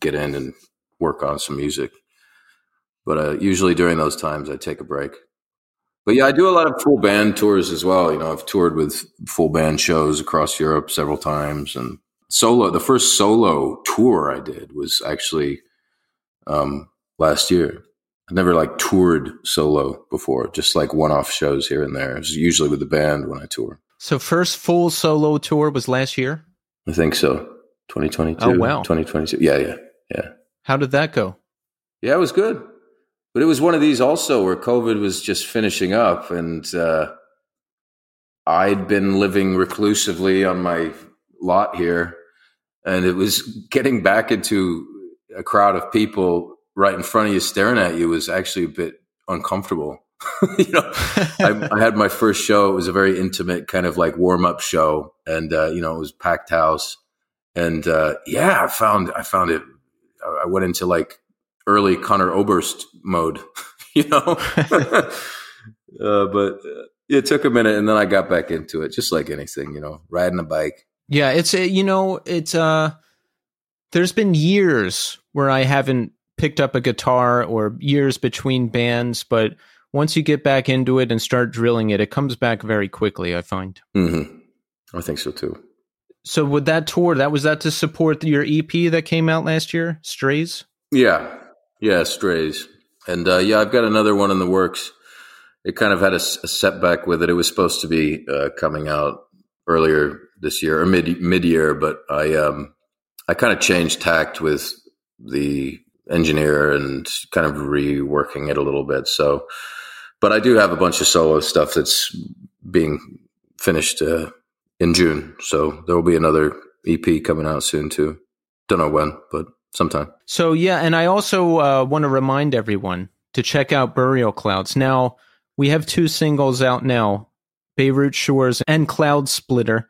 get in and work on some music. But uh, usually during those times, I take a break. But yeah, I do a lot of full band tours as well. You know, I've toured with full band shows across Europe several times, and solo. The first solo tour I did was actually um, last year. I've never like toured solo before, just like one off shows here and there. It's usually with the band when I tour. So first full solo tour was last year? I think so. 2022. Oh, wow. 2022. Yeah, yeah, yeah. How did that go? Yeah, it was good. But it was one of these also where COVID was just finishing up and uh, I'd been living reclusively on my lot here and it was getting back into a crowd of people right in front of you staring at you was actually a bit uncomfortable. you know, I, I, had my first show. It was a very intimate kind of like warm up show, and uh, you know, it was packed house, and uh, yeah, I found I found it. I went into like early Conor Oberst mode, you know. uh, but uh, it took a minute, and then I got back into it, just like anything, you know, riding a bike. Yeah, it's a, you know, it's uh, there's been years where I haven't picked up a guitar or years between bands, but once you get back into it and start drilling it, it comes back very quickly. I find. Mm-hmm. I think so too. So with that tour, that was that to support your EP that came out last year, Strays. Yeah, yeah, Strays, and uh, yeah, I've got another one in the works. It kind of had a, a setback with it. It was supposed to be uh, coming out earlier this year or mid mid year, but I um I kind of changed tact with the engineer and kind of reworking it a little bit. So, but I do have a bunch of solo stuff that's being finished uh, in June. So there will be another EP coming out soon too. Don't know when, but sometime. So yeah, and I also uh, want to remind everyone to check out Burial Clouds. Now we have two singles out now, Beirut Shores and Cloud Splitter.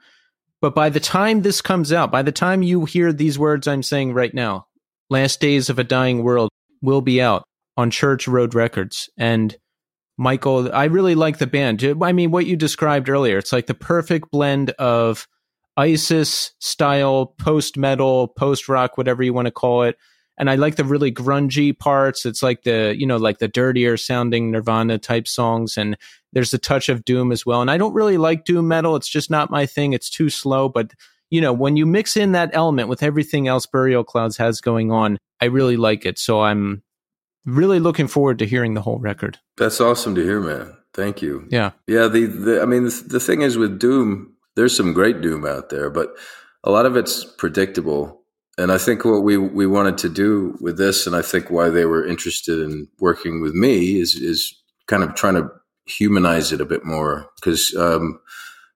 But by the time this comes out, by the time you hear these words I'm saying right now, Last Days of a Dying World will be out on Church Road Records. And Michael, I really like the band. I mean, what you described earlier, it's like the perfect blend of ISIS style, post metal, post rock, whatever you want to call it. And I like the really grungy parts. It's like the, you know, like the dirtier sounding Nirvana type songs. And there's a touch of doom as well. And I don't really like doom metal. It's just not my thing. It's too slow. But, you know, when you mix in that element with everything else Burial Clouds has going on, I really like it. So I'm really looking forward to hearing the whole record. That's awesome to hear, man. Thank you. Yeah. Yeah. The, the I mean, the, the thing is with Doom, there's some great Doom out there, but a lot of it's predictable. And I think what we, we wanted to do with this, and I think why they were interested in working with me is, is kind of trying to humanize it a bit more. Cause, um,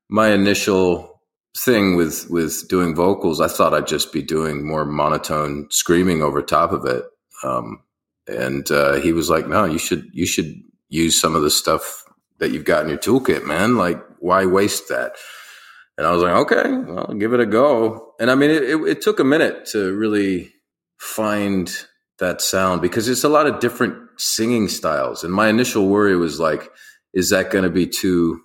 my initial thing with, with doing vocals, I thought I'd just be doing more monotone screaming over top of it. Um, and uh, he was like, "No, you should you should use some of the stuff that you've got in your toolkit, man. Like, why waste that?" And I was like, "Okay, well, give it a go." And I mean, it, it, it took a minute to really find that sound because it's a lot of different singing styles. And my initial worry was like, "Is that going to be too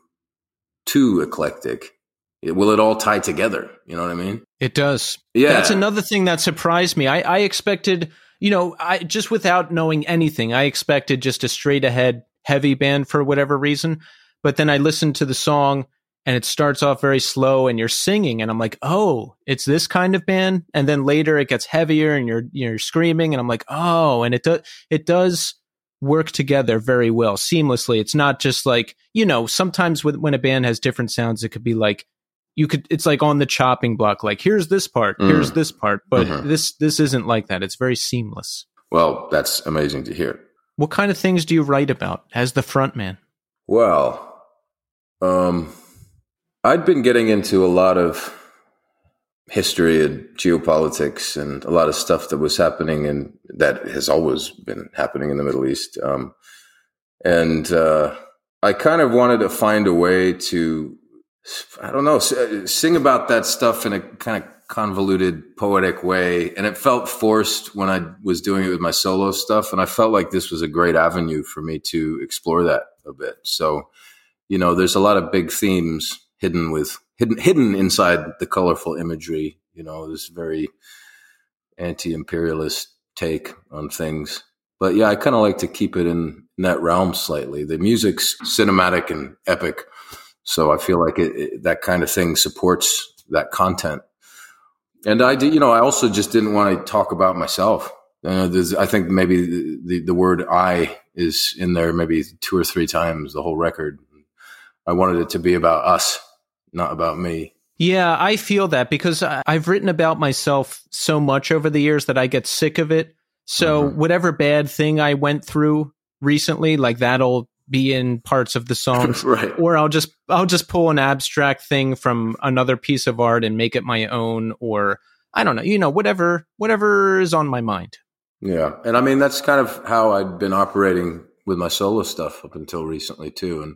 too eclectic?" Will it all tie together? You know what I mean? It does. Yeah. That's another thing that surprised me. I, I expected you know, I just without knowing anything, I expected just a straight ahead heavy band for whatever reason. But then I listened to the song and it starts off very slow and you're singing and I'm like, "Oh, it's this kind of band." And then later it gets heavier and you're you're screaming and I'm like, "Oh." And it does it does work together very well seamlessly. It's not just like, you know, sometimes with, when a band has different sounds it could be like you could it's like on the chopping block like here's this part mm. here's this part but mm-hmm. this this isn't like that it's very seamless well that's amazing to hear what kind of things do you write about as the front man well um i'd been getting into a lot of history and geopolitics and a lot of stuff that was happening and that has always been happening in the middle east um and uh i kind of wanted to find a way to I don't know, uh, sing about that stuff in a kind of convoluted, poetic way. And it felt forced when I was doing it with my solo stuff. And I felt like this was a great avenue for me to explore that a bit. So, you know, there's a lot of big themes hidden with hidden hidden inside the colorful imagery. You know, this very anti-imperialist take on things. But yeah, I kind of like to keep it in, in that realm slightly. The music's cinematic and epic so I feel like it, it, that kind of thing supports that content. And I did, you know, I also just didn't want to talk about myself. Uh, I think maybe the, the, the word I is in there maybe two or three times the whole record. I wanted it to be about us, not about me. Yeah, I feel that because I've written about myself so much over the years that I get sick of it. So mm-hmm. whatever bad thing I went through recently, like that'll be in parts of the songs right. or I'll just I'll just pull an abstract thing from another piece of art and make it my own or I don't know, you know, whatever whatever is on my mind. Yeah. And I mean that's kind of how I'd been operating with my solo stuff up until recently too and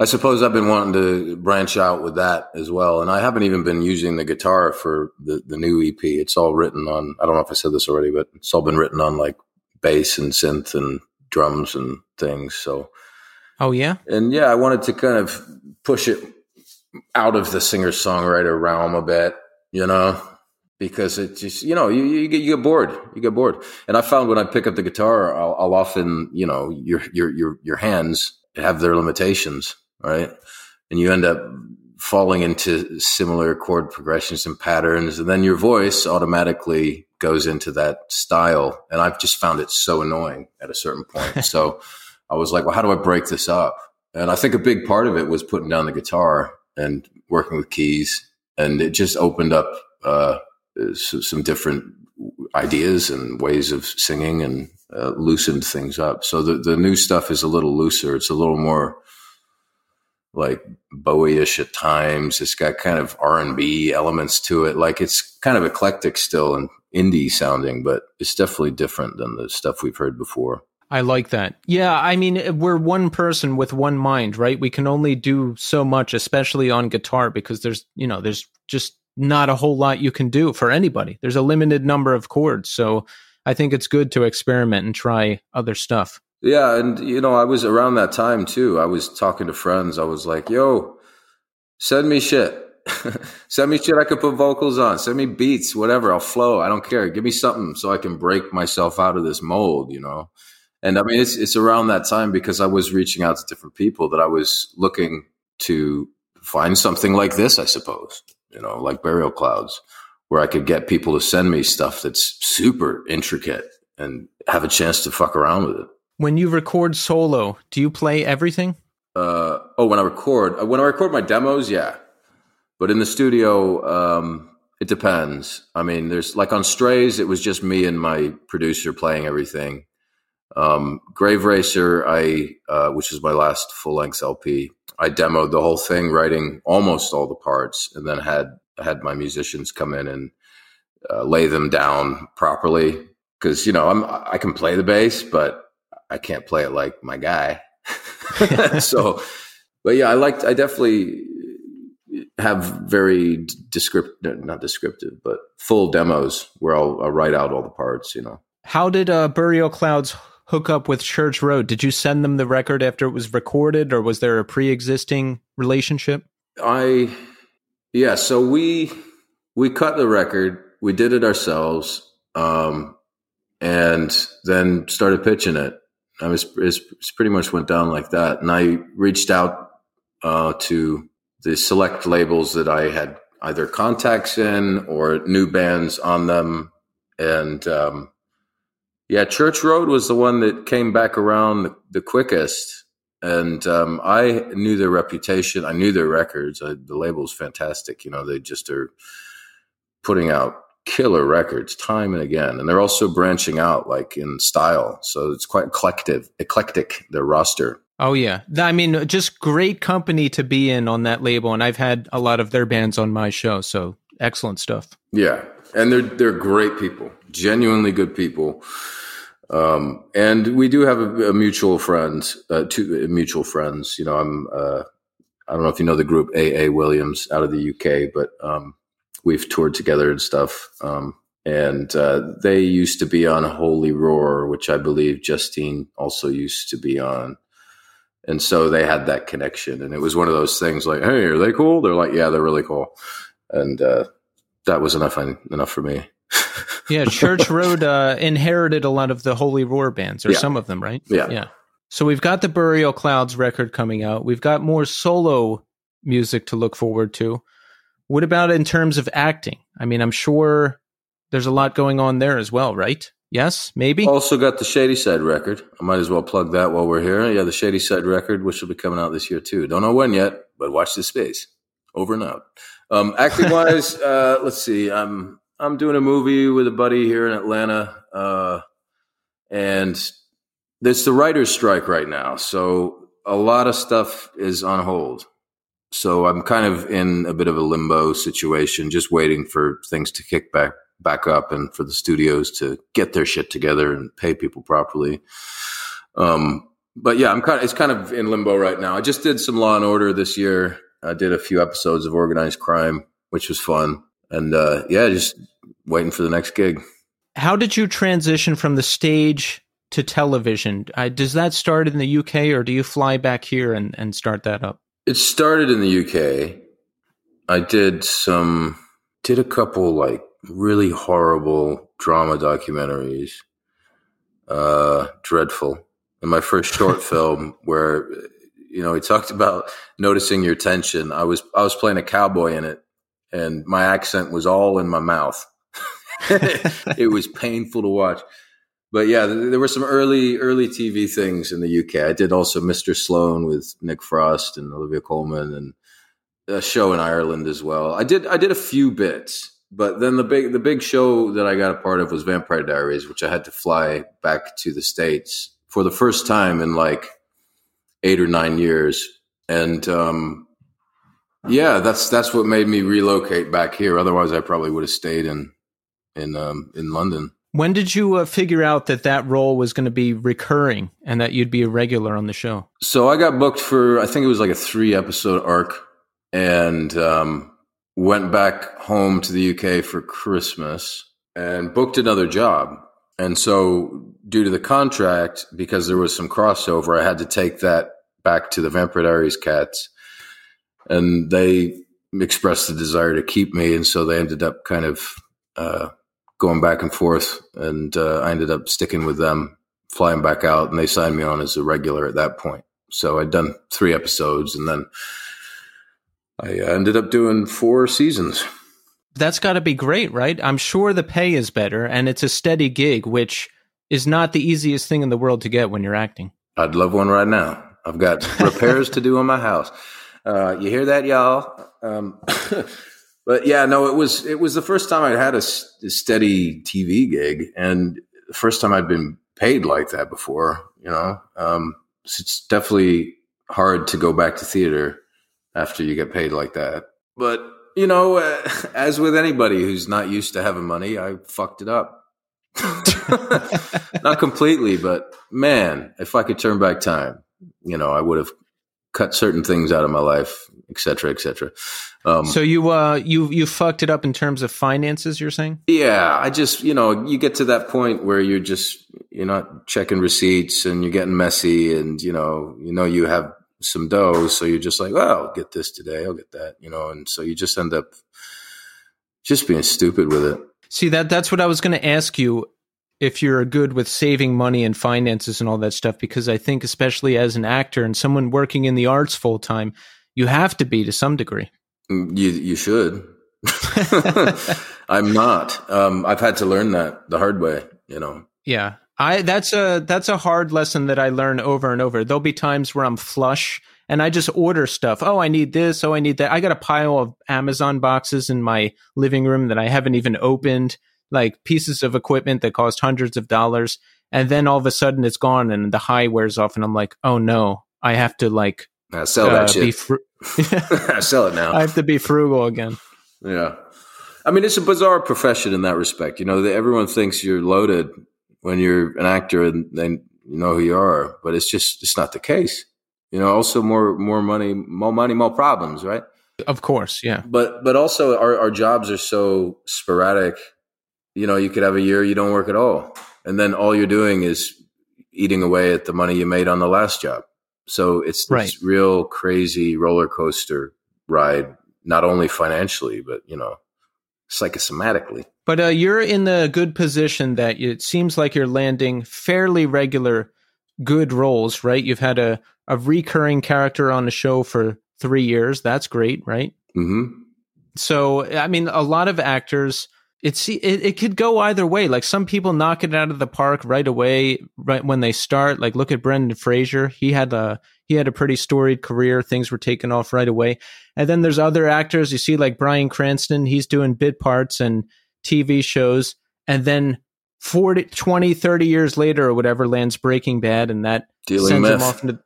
I suppose I've been wanting to branch out with that as well. And I haven't even been using the guitar for the, the new EP. It's all written on, I don't know if I said this already, but it's all been written on like bass and synth and drums and things. So, oh, yeah. And yeah, I wanted to kind of push it out of the singer songwriter realm a bit, you know, because it just, you know, you, you, get, you get bored, you get bored. And I found when I pick up the guitar, I'll, I'll often, you know, your, your, your, your hands have their limitations right? And you end up falling into similar chord progressions and patterns. And then your voice automatically goes into that style. And I've just found it so annoying at a certain point. so I was like, well, how do I break this up? And I think a big part of it was putting down the guitar and working with keys. And it just opened up uh, some different ideas and ways of singing and uh, loosened things up. So the, the new stuff is a little looser. It's a little more like Bowie-ish at times. It's got kind of R and B elements to it. Like it's kind of eclectic still and indie sounding, but it's definitely different than the stuff we've heard before. I like that. Yeah, I mean, we're one person with one mind, right? We can only do so much, especially on guitar, because there's, you know, there's just not a whole lot you can do for anybody. There's a limited number of chords. So I think it's good to experiment and try other stuff. Yeah, and you know, I was around that time too. I was talking to friends. I was like, "Yo, send me shit. send me shit I could put vocals on. Send me beats, whatever. I'll flow. I don't care. Give me something so I can break myself out of this mold, you know." And I mean, it's it's around that time because I was reaching out to different people that I was looking to find something like this, I suppose. You know, like Burial Clouds, where I could get people to send me stuff that's super intricate and have a chance to fuck around with it. When you record solo, do you play everything? Uh, oh, when I record, uh, when I record my demos, yeah. But in the studio, um, it depends. I mean, there's like on Strays, it was just me and my producer playing everything. Um, Grave Racer, I, uh, which is my last full length LP, I demoed the whole thing, writing almost all the parts, and then had had my musicians come in and uh, lay them down properly. Because you know, I'm I can play the bass, but I can't play it like my guy. so, but yeah, I liked, I definitely have very descriptive, not descriptive, but full demos where I'll, I'll, write out all the parts, you know. How did uh, Burial Clouds hook up with Church Road? Did you send them the record after it was recorded or was there a pre existing relationship? I, yeah, so we, we cut the record, we did it ourselves, um, and then started pitching it I was pretty much went down like that, and I reached out uh, to the select labels that I had either contacts in or new bands on them, and um, yeah, Church Road was the one that came back around the, the quickest. And um, I knew their reputation. I knew their records. I, the label's fantastic. You know, they just are putting out killer records time and again and they're also branching out like in style. So it's quite eclectic eclectic their roster. Oh yeah. I mean just great company to be in on that label and i've had a lot of their bands on my show so excellent stuff. Yeah. And they're they're great people genuinely good people. Um, and we do have a, a mutual friend uh, two uh, mutual friends. You know i'm uh, i don't know if you know the group aa williams out of the uk but um, we've toured together and stuff. Um, and uh, they used to be on Holy Roar, which I believe Justine also used to be on. And so they had that connection, and it was one of those things like, "Hey, are they cool?" They're like, "Yeah, they're really cool," and uh, that was enough enough for me. yeah, Church Road uh, inherited a lot of the Holy Roar bands, or yeah. some of them, right? Yeah, yeah. So we've got the Burial Clouds record coming out. We've got more solo music to look forward to. What about in terms of acting? I mean, I'm sure there's a lot going on there as well, right? Yes, maybe. Also got the Shadyside record. I might as well plug that while we're here. Yeah, the Shadyside record, which will be coming out this year too. Don't know when yet, but watch this space. Over and out. Um, acting wise, uh, let's see. I'm I'm doing a movie with a buddy here in Atlanta, uh, and there's the writers' strike right now, so a lot of stuff is on hold. So I'm kind of in a bit of a limbo situation, just waiting for things to kick back back up and for the studios to get their shit together and pay people properly. Um, but yeah, I'm kind of it's kind of in limbo right now. I just did some Law and Order this year. I did a few episodes of Organized Crime, which was fun, and uh, yeah, just waiting for the next gig. How did you transition from the stage to television? Does that start in the UK, or do you fly back here and, and start that up? It started in the UK. I did some, did a couple like really horrible drama documentaries. Uh, dreadful. In my first short film, where you know he talked about noticing your tension. I was I was playing a cowboy in it, and my accent was all in my mouth. it was painful to watch. But yeah, there were some early early TV things in the UK. I did also Mr. Sloane with Nick Frost and Olivia Colman, and a show in Ireland as well. I did I did a few bits, but then the big the big show that I got a part of was Vampire Diaries, which I had to fly back to the states for the first time in like eight or nine years, and um, yeah, that's that's what made me relocate back here. Otherwise, I probably would have stayed in in um, in London. When did you uh, figure out that that role was going to be recurring and that you'd be a regular on the show? So I got booked for I think it was like a three episode arc, and um, went back home to the UK for Christmas and booked another job. And so, due to the contract, because there was some crossover, I had to take that back to the Vampire Diaries cats, and they expressed the desire to keep me, and so they ended up kind of uh, going back and forth, and uh, I ended up sticking with them, flying back out, and they signed me on as a regular at that point. So I'd done three episodes, and then I ended up doing four seasons. That's got to be great, right? I'm sure the pay is better, and it's a steady gig, which is not the easiest thing in the world to get when you're acting. I'd love one right now. I've got repairs to do on my house. Uh, you hear that, y'all? Um, but yeah, no, it was it was the first time I'd had a, a, steady TV gig, and the first time I'd been paid like that before. You know, um, so it's definitely hard to go back to theater after you get paid like that. But you know, uh, as with anybody who's not used to having money, I fucked it up. not completely, but man, if I could turn back time, you know, I would have cut certain things out of my life, et cetera, et cetera. Um, so you uh you you fucked it up in terms of finances. You're saying? Yeah, I just you know you get to that point where you're just you're not checking receipts and you're getting messy and you know you know you have some dough, so you're just like, well, I'll get this today, I'll get that, you know, and so you just end up just being stupid with it. See that that's what I was going to ask you if you're good with saving money and finances and all that stuff because I think especially as an actor and someone working in the arts full time, you have to be to some degree. Mm, you you should. I'm not. Um, I've had to learn that the hard way. You know. Yeah, I that's a that's a hard lesson that I learn over and over. There'll be times where I'm flush and I just order stuff. Oh, I need this. Oh, I need that. I got a pile of Amazon boxes in my living room that I haven't even opened, like pieces of equipment that cost hundreds of dollars. And then all of a sudden it's gone and the high wears off and I'm like, oh no, I have to like uh, sell that uh, shit. Fr- sell it now. I have to be frugal again. Yeah. I mean, it's a bizarre profession in that respect. You know, everyone thinks you're loaded when you're an actor and then you know who you are, but it's just, it's not the case. You know, also more, more money, more money, more problems, right? Of course. Yeah. But, but also our, our jobs are so sporadic. You know, you could have a year you don't work at all. And then all you're doing is eating away at the money you made on the last job. So it's this right. real crazy roller coaster ride, not only financially, but you know, psychosomatically. But uh, you're in the good position that it seems like you're landing fairly regular good roles, right? You've had a, a recurring character on the show for three years. That's great, right? Mm-hmm. So, I mean, a lot of actors it's it, it could go either way. Like some people knock it out of the park right away, right when they start. Like look at Brendan Fraser. He had a he had a pretty storied career. Things were taken off right away. And then there's other actors you see like Bryan Cranston. He's doing bit parts and TV shows. And then 40, 20, 30 years later or whatever lands Breaking Bad, and that Dealing sends meth. him off into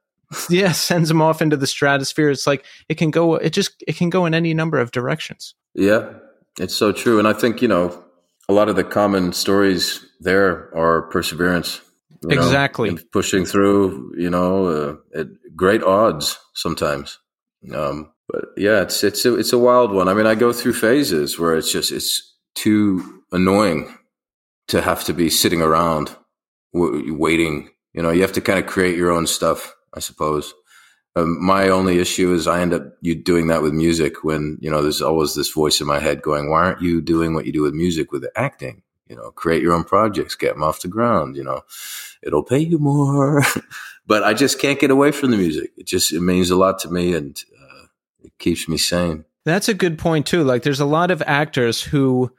yeah sends him off into the stratosphere. It's like it can go. It just it can go in any number of directions. Yeah, it's so true. And I think, you know, a lot of the common stories there are perseverance. you know, Exactly. pushing through, you know, uh, at great odds sometimes. Um, but yeah, it's it's a, it's a wild one. I mean, I go through phases where it's just it's too annoying to have to be sitting around w- waiting. You know, you have to kind of create your own stuff, I suppose. Um, my only issue is I end up you doing that with music when you know there's always this voice in my head going, "Why aren't you doing what you do with music with acting? You know, create your own projects, get them off the ground. You know, it'll pay you more." but I just can't get away from the music. It just it means a lot to me, and uh, it keeps me sane. That's a good point too. Like there's a lot of actors who,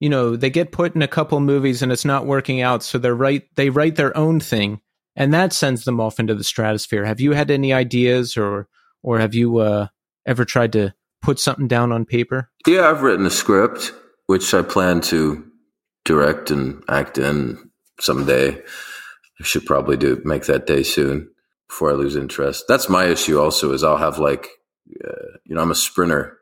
you know, they get put in a couple movies and it's not working out, so they write they write their own thing and that sends them off into the stratosphere. Have you had any ideas or or have you uh, ever tried to put something down on paper? Yeah, I've written a script which I plan to direct and act in someday. I should probably do make that day soon before I lose interest. That's my issue. Also, is I'll have like, uh, you know, I'm a sprinter,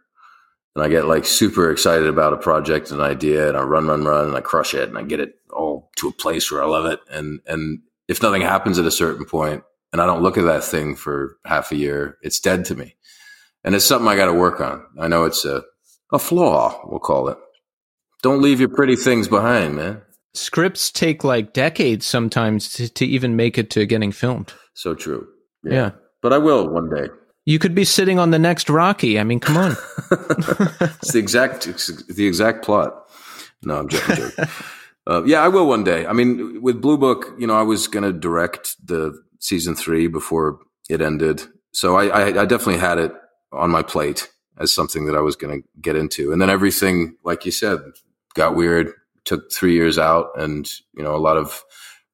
and I get like super excited about a project, and an idea, and I run, run, run, and I crush it, and I get it all to a place where I love it, and and if nothing happens at a certain point, and I don't look at that thing for half a year, it's dead to me, and it's something I got to work on. I know it's a a flaw, we'll call it. Don't leave your pretty things behind, man. Scripts take like decades sometimes to, to even make it to getting filmed. So true. Yeah. But I will one day. You could be sitting on the next Rocky. I mean, come on. it's the exact it's the exact plot. No, I'm joking. joking. uh, yeah, I will one day. I mean, with Blue Book, you know, I was going to direct the season three before it ended, so I, I, I definitely had it on my plate as something that I was going to get into, and then everything, like you said, got weird. Took three years out, and you know, a lot of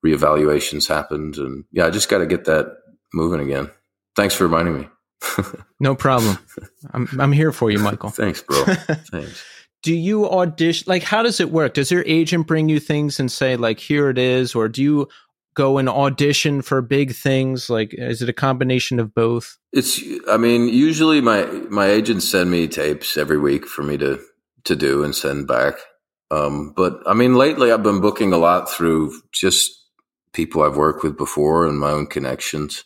reevaluations happened, and yeah, I just got to get that moving again. Thanks for reminding me. no problem. I'm I'm here for you, Michael. Thanks, bro. Thanks. Do you audition? Like, how does it work? Does your agent bring you things and say, like, here it is, or do you go and audition for big things? Like, is it a combination of both? It's. I mean, usually my my agents send me tapes every week for me to to do and send back. Um, but I mean, lately I've been booking a lot through just people I've worked with before and my own connections.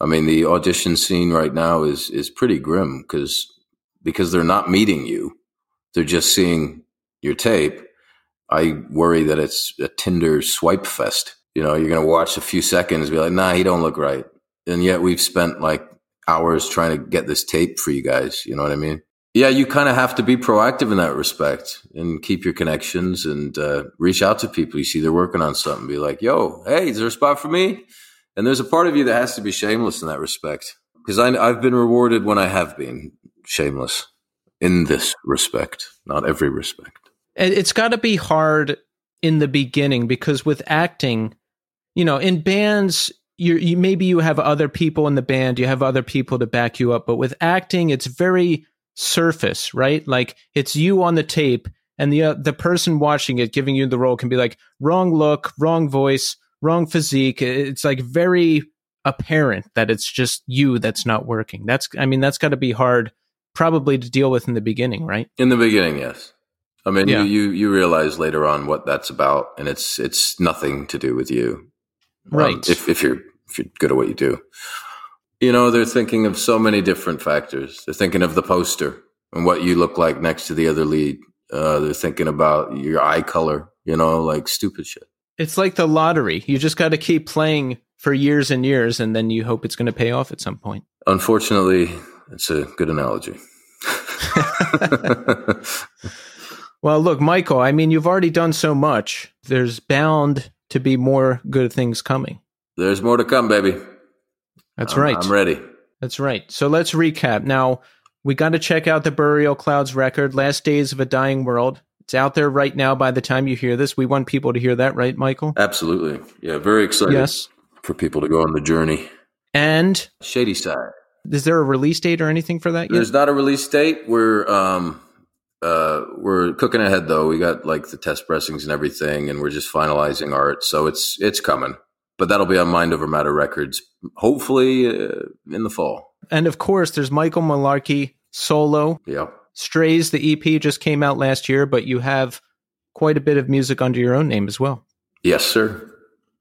I mean, the audition scene right now is is pretty grim because because they're not meeting you; they're just seeing your tape. I worry that it's a Tinder swipe fest. You know, you're going to watch a few seconds, be like, "Nah, he don't look right," and yet we've spent like hours trying to get this tape for you guys. You know what I mean? Yeah, you kind of have to be proactive in that respect and keep your connections and uh, reach out to people. You see they're working on something, be like, "Yo, hey, is there a spot for me?" And there's a part of you that has to be shameless in that respect because I've been rewarded when I have been shameless in this respect, not every respect. It's got to be hard in the beginning because with acting, you know, in bands, you you maybe you have other people in the band, you have other people to back you up, but with acting, it's very surface, right? Like it's you on the tape, and the uh, the person watching it, giving you the role, can be like wrong look, wrong voice, wrong physique. It's like very apparent that it's just you that's not working. That's I mean that's got to be hard probably to deal with in the beginning, right? In the beginning, yes. I mean, Yeah. you, you you realize later on what that's about, and it's it's nothing to do with you, Um, Right. if if you're if you're good at what you do, you know they're thinking of so many different factors. They're thinking of the poster and what you look like next to the other lead. Uh, they're thinking about your eye color. You know, like stupid shit. It's like the lottery. You just got to keep playing for years and years, and then you hope it's going to pay off at some point. Unfortunately, it's a good analogy. Well, look, Michael, I mean, you've already done so much. There's bound to be more good things coming. There's more to come, baby. That's I'm- right. I'm ready. That's right. So let's recap. Now, we got to check out the Burial Clouds record, Last Days of a Dying World. It's out there right now by the time you hear this. We want people to hear that, right, Michael? Absolutely. Yeah, very excited Yes. for people to go on the journey. And Shadyside. Is there a release date or anything for that yet? There's not a release date. We're um uh we're cooking ahead though. We got like the test pressings and everything, and we're just finalizing art. So it's it's coming, but that'll be on Mind Over Matter Records. Hopefully uh, in the fall. And of course, there's Michael Malarkey solo. Yeah. Strays, the EP just came out last year, but you have quite a bit of music under your own name as well. Yes, sir.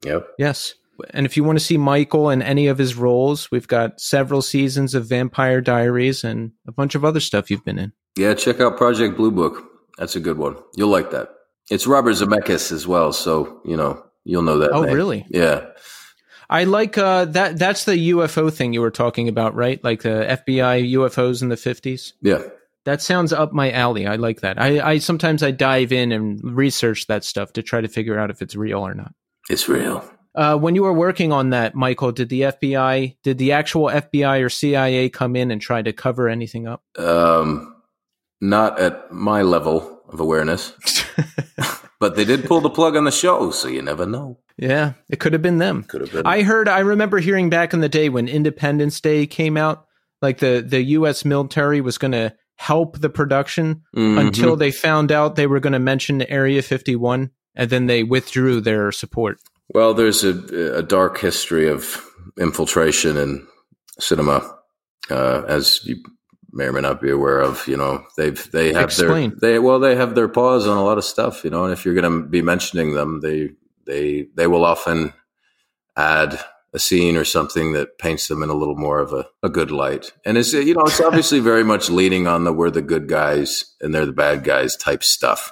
Yep. Yes. And if you want to see Michael in any of his roles, we've got several seasons of Vampire Diaries and a bunch of other stuff you've been in. Yeah, check out Project Blue Book. That's a good one. You'll like that. It's Robert Zemeckis as well, so you know you'll know that. Oh, name. really? Yeah. I like uh, that. That's the UFO thing you were talking about, right? Like the FBI UFOs in the fifties. Yeah. That sounds up my alley. I like that. I, I sometimes I dive in and research that stuff to try to figure out if it's real or not. It's real. Uh, when you were working on that, Michael, did the FBI, did the actual FBI or CIA come in and try to cover anything up? Um, not at my level of awareness, but they did pull the plug on the show, so you never know. Yeah, it could have been them. Could have been. I heard. I remember hearing back in the day when Independence Day came out, like the the U.S. military was going to help the production Mhm. until they found out they were going to mention Area 51, and then they withdrew their support. Well, there's a, a dark history of infiltration in cinema, uh, as you may or may not be aware of. You know, they've they have Explain. their they well they have their paws on a lot of stuff. You know, and if you're going to be mentioning them, they they they will often add a scene or something that paints them in a little more of a, a good light. And it's you know it's obviously very much leaning on the we're the good guys and they're the bad guys type stuff.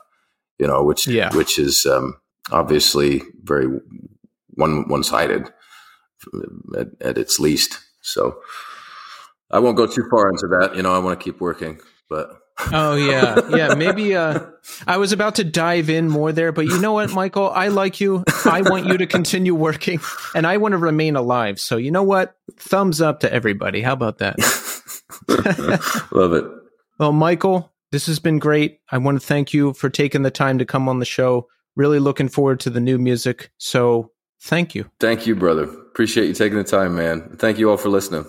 You know, which Yeah. which is um, obviously very one one sided at, at its least. So I won't go too far into that. You know, I want to keep working, but Oh yeah, yeah. Maybe uh, I was about to dive in more there, but you know what, Michael? I like you. I want you to continue working, and I want to remain alive. So you know what? Thumbs up to everybody. How about that? love it. Well, Michael, this has been great. I want to thank you for taking the time to come on the show. Really looking forward to the new music. So thank you. Thank you, brother. Appreciate you taking the time, man. Thank you all for listening.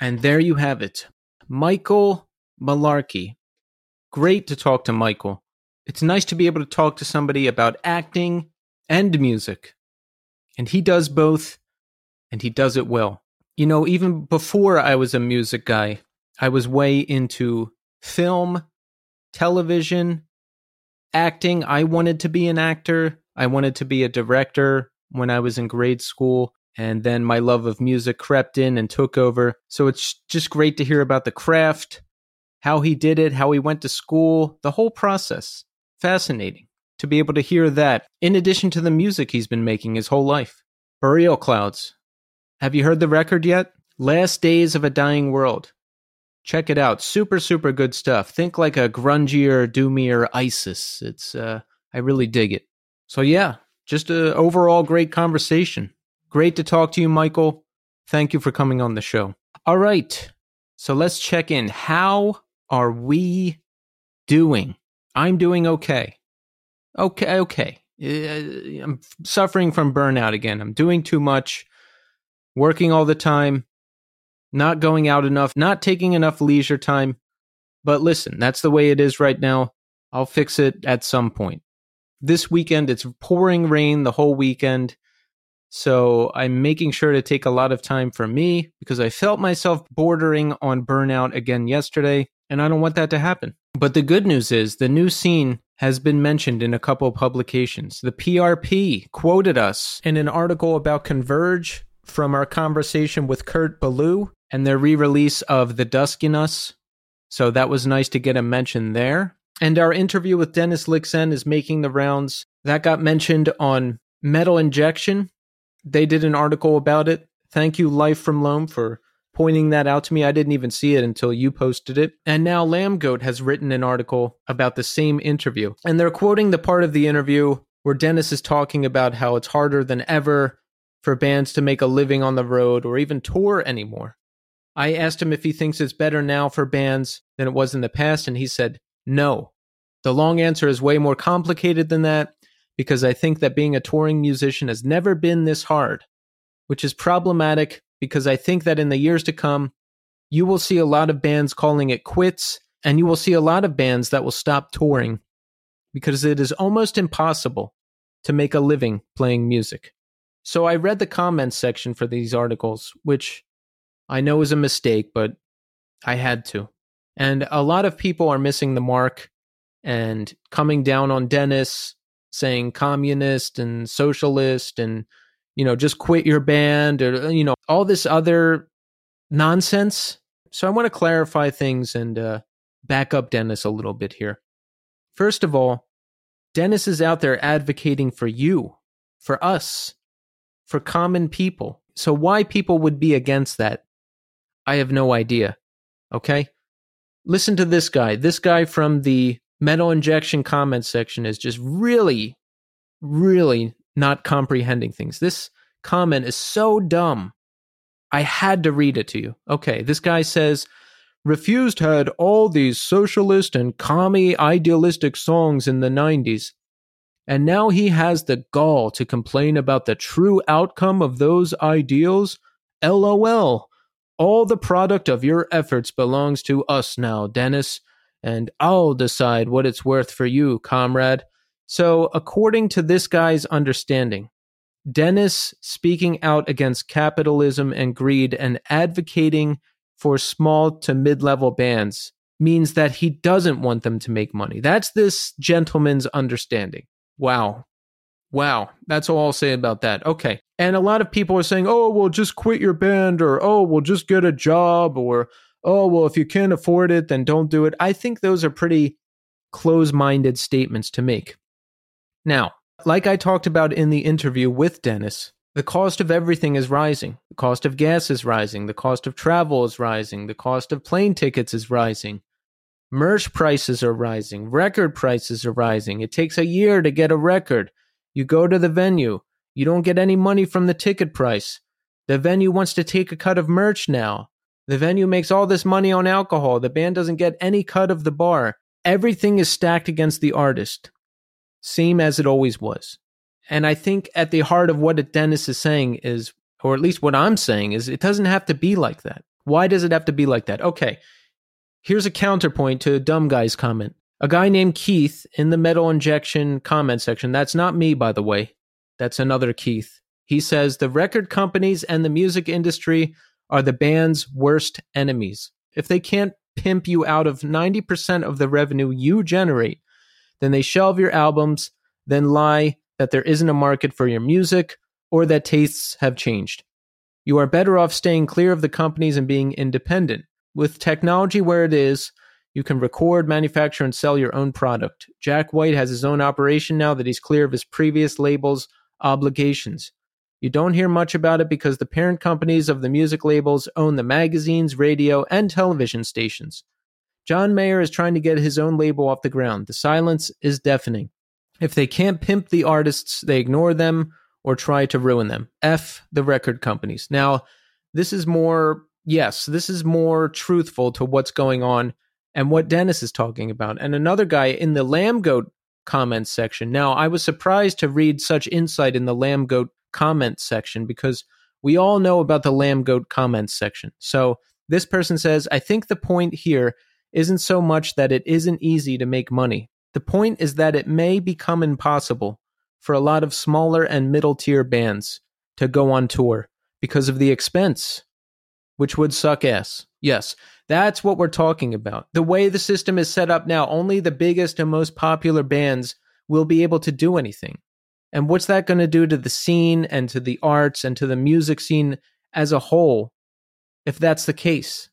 And there you have it. Michael Malarkey. Great to talk to Michael. It's nice to be able to talk to somebody about acting and music. And he does both, and he does it well. You know, even before I was a music guy, I was way into film, television, acting. I wanted to be an actor. I wanted to be a director when I was in grade school. And then my love of music crept in and took over. So it's just great to hear about the craft, how he did it, how he went to school, the whole process. Fascinating to be able to hear that, in addition to the music he's been making his whole life. Burial Clouds. Have you heard the record yet? Last Days of a Dying World. Check it out. Super, super good stuff. Think like a grungier, doomier ISIS. It's, uh, I really dig it. So yeah, just a overall great conversation. Great to talk to you, Michael. Thank you for coming on the show. All right. So let's check in. How are we doing? I'm doing okay. Okay, okay. Uh, I'm suffering from burnout again. I'm doing too much, working all the time, not going out enough, not taking enough leisure time. But listen, that's the way it is right now. I'll fix it at some point. This weekend, it's pouring rain the whole weekend. So I'm making sure to take a lot of time for me because I felt myself bordering on burnout again yesterday, and I don't want that to happen. But the good news is the new scene has been mentioned in a couple publications. The PRP quoted us in an article about Converge from our conversation with Kurt Ballou and their re release of The Dusk in Us. So that was nice to get a mention there. And our interview with Dennis Lyxzén is making the rounds. That got mentioned on Metal Injection. They did an article about it. Thank you, Life from Loam, for pointing that out to me. I didn't even see it until you posted it. And now Lambgoat has written an article about the same interview. And they're quoting the part of the interview where Dennis is talking about how it's harder than ever for bands to make a living on the road or even tour anymore. I asked him if he thinks it's better now for bands than it was in the past, and he said, no. The long answer is way more complicated than that because I think that being a touring musician has never been this hard, which is problematic because I think that in the years to come, you will see a lot of bands calling it quits, and you will see a lot of bands that will stop touring because it is almost impossible to make a living playing music. So I read the comments section for these articles, which I know is a mistake, but I had to. And a lot of people are missing the mark and coming down on Dennis, saying communist and socialist and, you know, just quit your band or, you know, all this other nonsense. So I want to clarify things and uh, back up Dennis a little bit here. First of all, Dennis is out there advocating for you, for us, for common people. So why people would be against that, I have no idea. Okay? Listen to this guy. This guy from the metal injection comment section is just really, really not comprehending things. This comment is so dumb. I had to read it to you. Okay, this guy says, Refused had all these socialist and commie idealistic songs in the 90s. And now he has the gall to complain about the true outcome of those ideals? LOL. All the product of your efforts belongs to us now, Dennis, and I'll decide what it's worth for you, comrade. So, according to this guy's understanding, Dennis speaking out against capitalism and greed and advocating for small to mid level bands means that he doesn't want them to make money. That's this gentleman's understanding. Wow. Wow. That's all I'll say about that. Okay. And a lot of people are saying, oh, well, just quit your band, or oh, well, just get a job, or oh, well, if you can't afford it, then don't do it. I think those are pretty close minded statements to make. Now, like I talked about in the interview with Dennis, the cost of everything is rising. The cost of gas is rising. The cost of travel is rising. The cost of plane tickets is rising. Merch prices are rising. Record prices are rising. It takes a year to get a record. You go to the venue. You don't get any money from the ticket price. The venue wants to take a cut of merch now. The venue makes all this money on alcohol. The band doesn't get any cut of the bar. Everything is stacked against the artist, same as it always was. And I think at the heart of what Dennis is saying is, or at least what I'm saying is, it doesn't have to be like that. Why does it have to be like that? Okay, here's a counterpoint to a dumb guy's comment. A guy named Keith in the metal injection comment section, that's not me, by the way, that's another Keith. He says the record companies and the music industry are the band's worst enemies. If they can't pimp you out of 90% of the revenue you generate, then they shelve your albums, then lie that there isn't a market for your music, or that tastes have changed. You are better off staying clear of the companies and being independent. With technology where it is, you can record, manufacture, and sell your own product. Jack White has his own operation now that he's clear of his previous label's obligations. You don't hear much about it because the parent companies of the music labels own the magazines, radio, and television stations. John Mayer is trying to get his own label off the ground. The silence is deafening. If they can't pimp the artists, they ignore them or try to ruin them. F the record companies. Now, this is more, yes, this is more truthful to what's going on and what Dennis is talking about. And another guy in the Lambgoat comments section. Now, I was surprised to read such insight in the Lambgoat comments section because we all know about the Lambgoat comments section. So this person says, I think the point here isn't so much that it isn't easy to make money, the point is that it may become impossible for a lot of smaller and middle tier bands to go on tour because of the expense, which would suck ass. Yes, that's what we're talking about. The way the system is set up now, only the biggest and most popular bands will be able to do anything. And what's that going to do to the scene and to the arts and to the music scene as a whole if that's the case?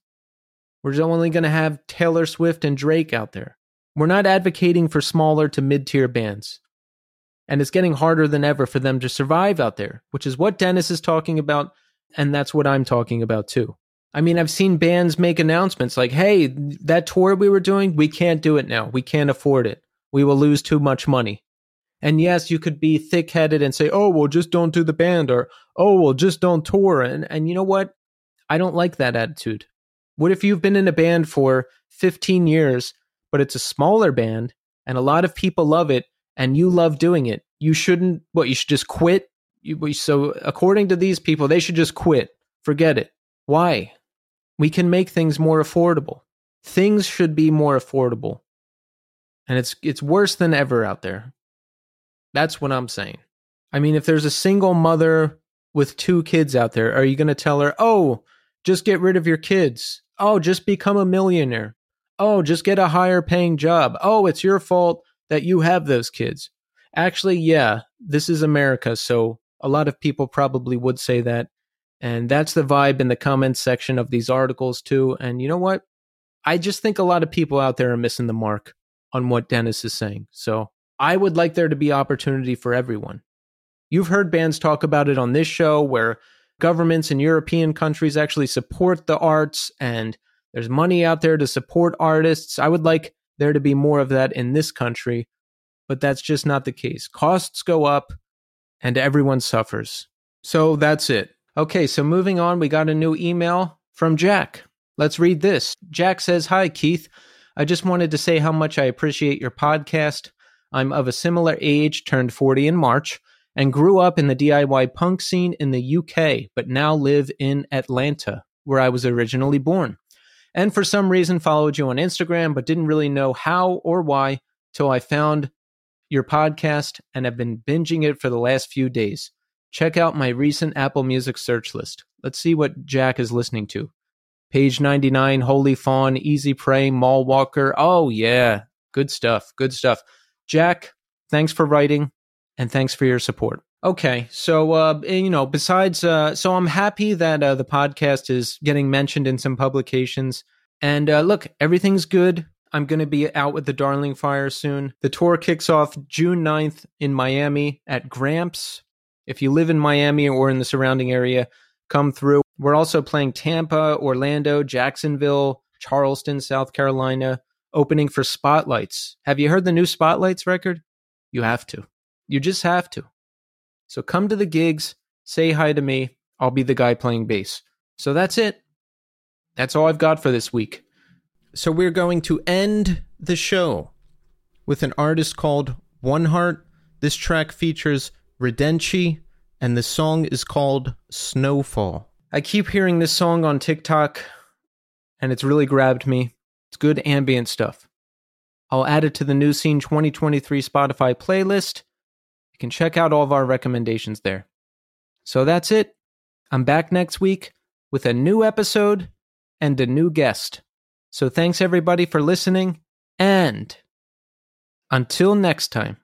We're only going to have Taylor Swift and Drake out there. We're not advocating for smaller to mid tier bands. And it's getting harder than ever for them to survive out there, which is what Dennis is talking about. And that's what I'm talking about too. I mean, I've seen bands make announcements like, hey, that tour we were doing, we can't do it now. We can't afford it. We will lose too much money. And yes, you could be thick headed and say, oh, well, just don't do the band or, oh, well, just don't tour. And, and you know what? I don't like that attitude. What if you've been in a band for 15 years but it's a smaller band and a lot of people love it and you love doing it. You shouldn't, what, you should just quit? You, so, according to these people, they should just quit. Forget it. Why? We can make things more affordable. Things should be more affordable. And it's it's worse than ever out there. That's what I'm saying. I mean, if there's a single mother with two kids out there, are you going to tell her, oh, just get rid of your kids? Oh, just become a millionaire. Oh, just get a higher paying job. Oh, it's your fault that you have those kids. Actually, yeah, this is America, so a lot of people probably would say that. And that's the vibe in the comments section of these articles, too. And you know what? I just think a lot of people out there are missing the mark on what Dennis is saying. So I would like there to be opportunity for everyone. You've heard bands talk about it on this show where governments in European countries actually support the arts and there's money out there to support artists. I would like there to be more of that in this country, but that's just not the case. Costs go up and everyone suffers. So that's it. Okay, so moving on, we got a new email from Jack. Let's read this. Jack says, Hi, Keith. I just wanted to say how much I appreciate your podcast. I'm of a similar age, turned 40 in March, and grew up in the DIY punk scene in the UK, but now live in Atlanta, where I was originally born and for some reason followed you on Instagram, but didn't really know how or why till I found your podcast and have been binging it for the last few days. Check out my recent Apple Music search list. Let's see what Jack is listening to. Page 99, Holy Fawn, Easy Prey, Mall Walker. Oh, yeah. Good stuff. Good stuff. Jack, thanks for writing and thanks for your support. Okay, so uh, you know, besides, uh, so I'm happy that uh, the podcast is getting mentioned in some publications. And uh, look, everything's good. I'm going to be out with the Darling Fire soon. The tour kicks off June 9th in Miami at Gramps. If you live in Miami or in the surrounding area, come through. We're also playing Tampa, Orlando, Jacksonville, Charleston, South Carolina, opening for Spotlights. Have you heard the new Spotlights record? You have to. You just have to. So come to the gigs, say hi to me. I'll be the guy playing bass. So that's it. That's all I've got for this week. So we're going to end the show with an artist called One Heart. This track features reidenshi, and the song is called Snowfall. I keep hearing this song on TikTok, and it's really grabbed me. It's good ambient stuff. I'll add it to the New Scene 2023 Spotify playlist you can check out all of our recommendations there. So that's it. I'm back next week with a new episode and a new guest. So thanks everybody for listening, and until next time.